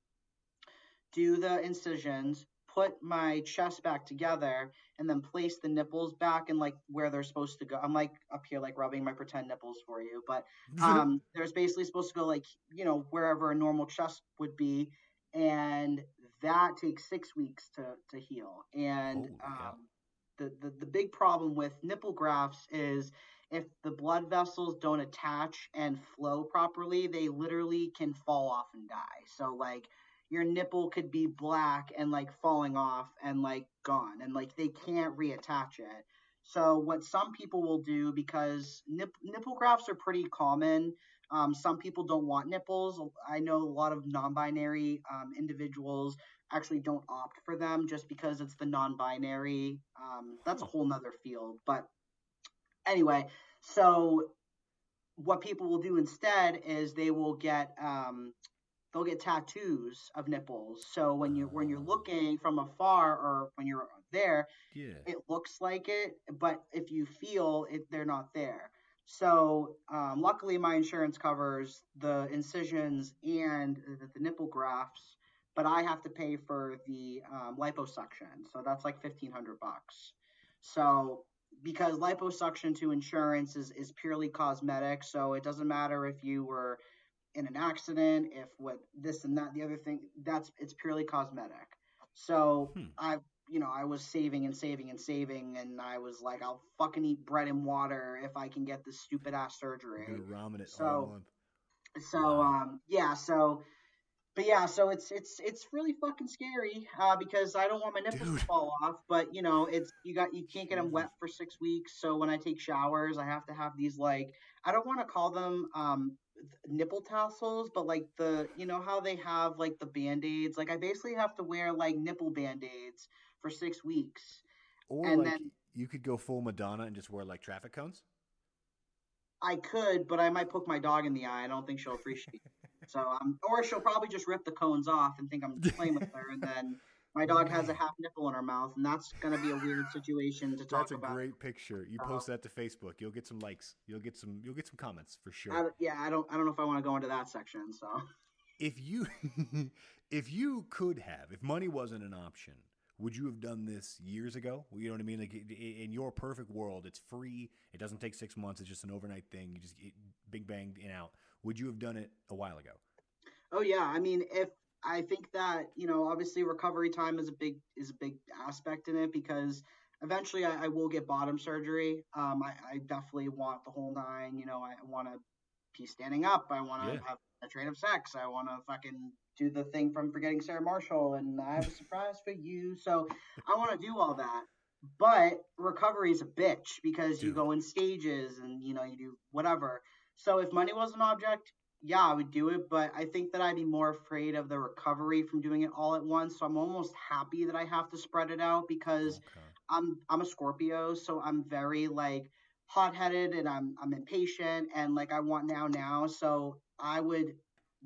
do the incisions put my chest back together and then place the nipples back and like where they're supposed to go. I'm like up here like rubbing my pretend nipples for you, but <laughs> um there's basically supposed to go like, you know, wherever a normal chest would be and that takes 6 weeks to to heal. And um the, the the big problem with nipple grafts is if the blood vessels don't attach and flow properly, they literally can fall off and die. So like your nipple could be black and like falling off and like gone and like they can't reattach it. So what some people will do because nip- nipple grafts are pretty common um, some people don't want nipples. I know a lot of non-binary um, individuals actually don't opt for them just because it's the non-binary um, that's a whole nother field but anyway, so what people will do instead is they will get um, they'll get tattoos of nipples. So when you when you're Oh. looking from afar or when you're there, Yeah. it looks like it, but if you feel it, they're not there. So um, luckily, my insurance covers the incisions and the, the nipple grafts, but I have to pay for the um, liposuction. So that's like fifteen hundred bucks. So because liposuction to insurance is is purely cosmetic, so it doesn't matter if you were in an accident, if what this and that, the other thing, that's it's purely cosmetic. So Hmm. I, you know, I was saving and saving and saving, and I was like, I'll fucking eat bread and water if I can get this stupid ass surgery. Ramen it all So- month. So Wow. um yeah, so but yeah, so it's it's it's really fucking scary uh, because I don't want my nipples Dude. to fall off, but you know it's you got you can't get them wet for six weeks. So when I take showers, I have to have these like I don't want to call them um nipple tassels, but like the you know how they have like the band aids. Like I basically have to wear like nipple band aids for six weeks. Or and like then- you could go full Madonna and just wear like traffic cones. I could, but I might poke my dog in the eye. I don't think she'll appreciate it. So, um, or she'll probably just rip the cones off and think I'm <laughs> playing with her, and then my dog has a half nipple in her mouth, and that's gonna be a weird situation to talk about. That's a about. great picture. You Uh, post that to Facebook, you'll get some likes. You'll get some. You'll get some comments for sure. I, yeah, I don't, I don't know if I want to go into that section. So, if you <laughs> if you could have if money wasn't an option would you have done this years ago you know what i mean like in your perfect world it's free it doesn't take six months it's just an overnight thing you just get big bang in out would you have done it a while ago oh yeah, I mean, if I think that you know, obviously recovery time is a big is a big aspect in it because eventually I, I will get bottom surgery. Um, I, I definitely want the whole nine. You know, I want to be standing up. I want to Yeah. have of sex. I want to fucking do the thing from Forgetting Sarah Marshall, and I have a surprise for you. So I want to do all that. But recovery is a bitch because you go in stages and you know you do whatever. So if money was an object, yeah, I would do it, but I think that I'd be more afraid of the recovery from doing it all at once. So I'm almost happy that I have to spread it out because okay. I'm I'm a Scorpio, so I'm very like hot-headed and I'm I'm impatient and like I want now now. So I would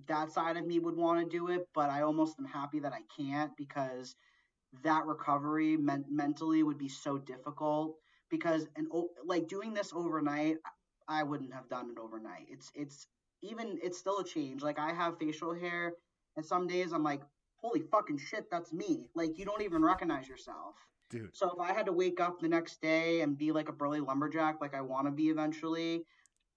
that side of me would want to do it, but I almost am happy that I can't because that recovery men- mentally would be so difficult because and like doing this overnight I wouldn't have done it overnight. It's it's even it's still a change. Like I have facial hair and some days I'm like holy fucking shit that's me. Like you don't even recognize yourself. dude So if I had to wake up the next day and be like a burly lumberjack like I want to be eventually,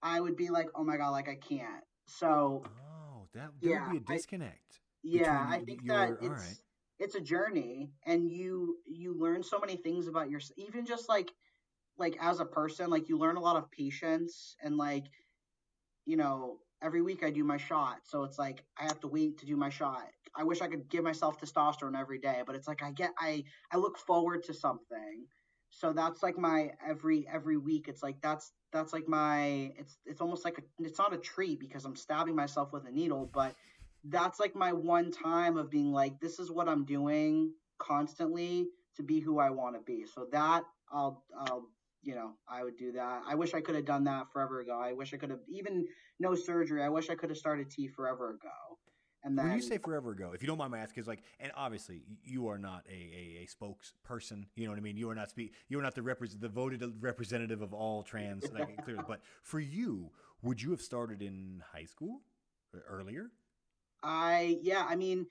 I would be like, "Oh my god, like I can't." So, oh that there Yeah, would be a disconnect yeah, I think your- that it's right. it's a journey and you you learn so many things about yourself even just like like as a person, like you learn a lot of patience and like you know, every week I do my shot. So it's like I have to wait to do my shot. I wish I could give myself testosterone every day, but it's like I get I I look forward to something. So that's like my every every week. It's like that's that's like my it's it's almost like a it's not a treat because I'm stabbing myself with a needle, but that's like my one time of being like this is what I'm doing constantly to be who I want to be. So that I'll I'll you know, I would do that. I wish I could have done that forever ago. I wish I could have even no surgery. I wish I could have started T forever ago. And then when you say forever ago, if you don't mind my asking, because like, and obviously you are not a, a, a spokesperson. You know what I mean. You are not speak. You are not the repres the voted representative of all trans. <laughs> Like clearly, but for you, would you have started in high school or earlier? I yeah, I mean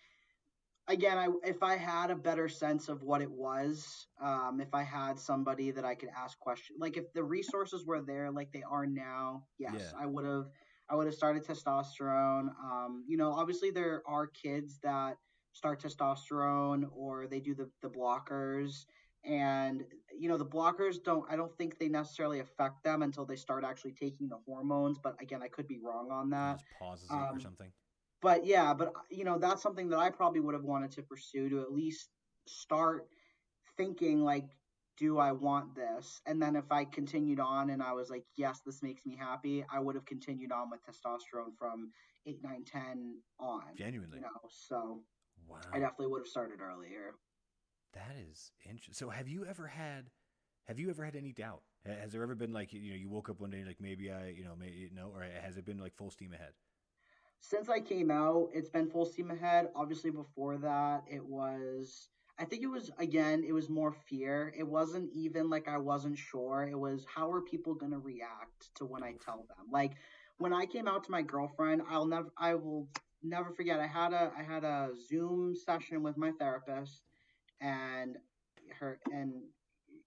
again, I if I had a better sense of what it was, um, if I had somebody that I could ask questions, like if the resources were there like they are now, yes, Yeah. I would have I would have started testosterone. Um, you know, obviously there are kids that start testosterone or they do the the blockers and you know the blockers don't I don't think they necessarily affect them until they start actually taking the hormones, but again, I could be wrong on that Just pauses it or um, something. But yeah, but you know, that's something that I probably would have wanted to pursue to at least start thinking like, do I want this? And then if I continued on and I was like, yes, this makes me happy, I would have continued on with testosterone from eight, nine, ten on. Genuinely, You know, so wow. I definitely would have started earlier. That is interesting. So, have you ever had have you ever had any doubt? Has there ever been like you know you woke up one day like maybe I you know maybe no or has it been like full steam ahead? Since I came out, it's been full steam ahead. Obviously, before that, it was. I think it was again. It was more fear. It wasn't even like I wasn't sure. It was how are people gonna react to when I tell them? Like when I came out to my girlfriend, I'll never. I will never forget. I had a I had a Zoom session with my therapist, and her and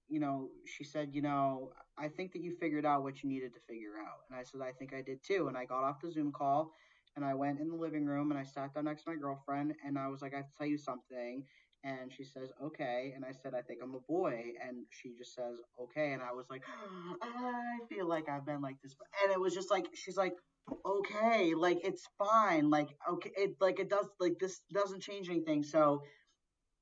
you know, she said, you know, I think that you figured out what you needed to figure out. And I said, I think I did too. And I got off the Zoom call and I went in the living room and I sat down next to my girlfriend and I was like, I have to tell you something. And she says, okay. And I said, I think I'm a boy. And she just says, okay. And I was like, <gasps> I feel like I've been like this. And it was just like, she's like, okay, like it's fine. Like, okay, it like it does, like this doesn't change anything. So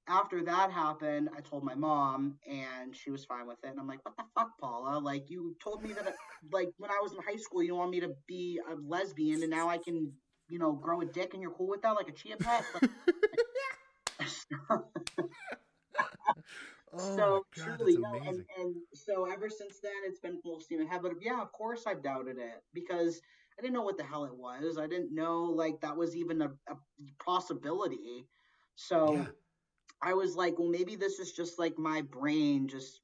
after that happened, I told my mom, and she was fine with it. And I'm like, "What the fuck, Paula? Like, you told me that, like, when I was in high school, you want me to be a lesbian, and now I can, you know, grow a dick, and you're cool with that, like a chia pet." <laughs> <laughs> oh so God, truly, no, and, and so ever since then, it's been full steam ahead. But yeah, of course, I've doubted it because I didn't know what the hell it was. I didn't know like that was even a, a possibility. So. Yeah I was like, well, maybe this is just like my brain just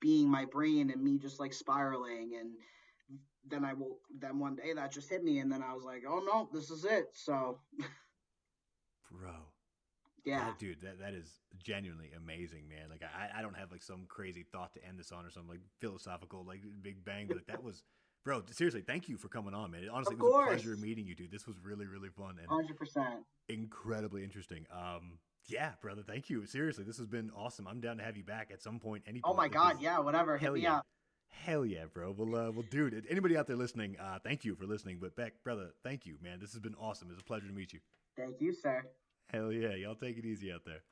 being my brain and me just like spiraling. And then I will, then one day that just hit me. And then I was like, oh no, this is it. So, bro. Yeah. That, dude, that, that is genuinely amazing, man. Like, I, I don't have like some crazy thought to end this on or something like philosophical, like big bang, but like, that was, bro, seriously, thank you for coming on, man. It honestly, it was a pleasure meeting you, dude. This was really, really fun and 100%. incredibly interesting. Um, yeah, brother. Thank you. Seriously, this has been awesome. I'm down to have you back at some point. Any. Oh my god, yeah, whatever. Hit me yeah. up. Hell yeah, bro. Well, uh, well, dude. Anybody out there listening? Uh, thank you for listening. But Beck, brother, thank you, man. This has been awesome. It's a pleasure to meet you. Thank you, sir. Hell yeah, y'all take it easy out there.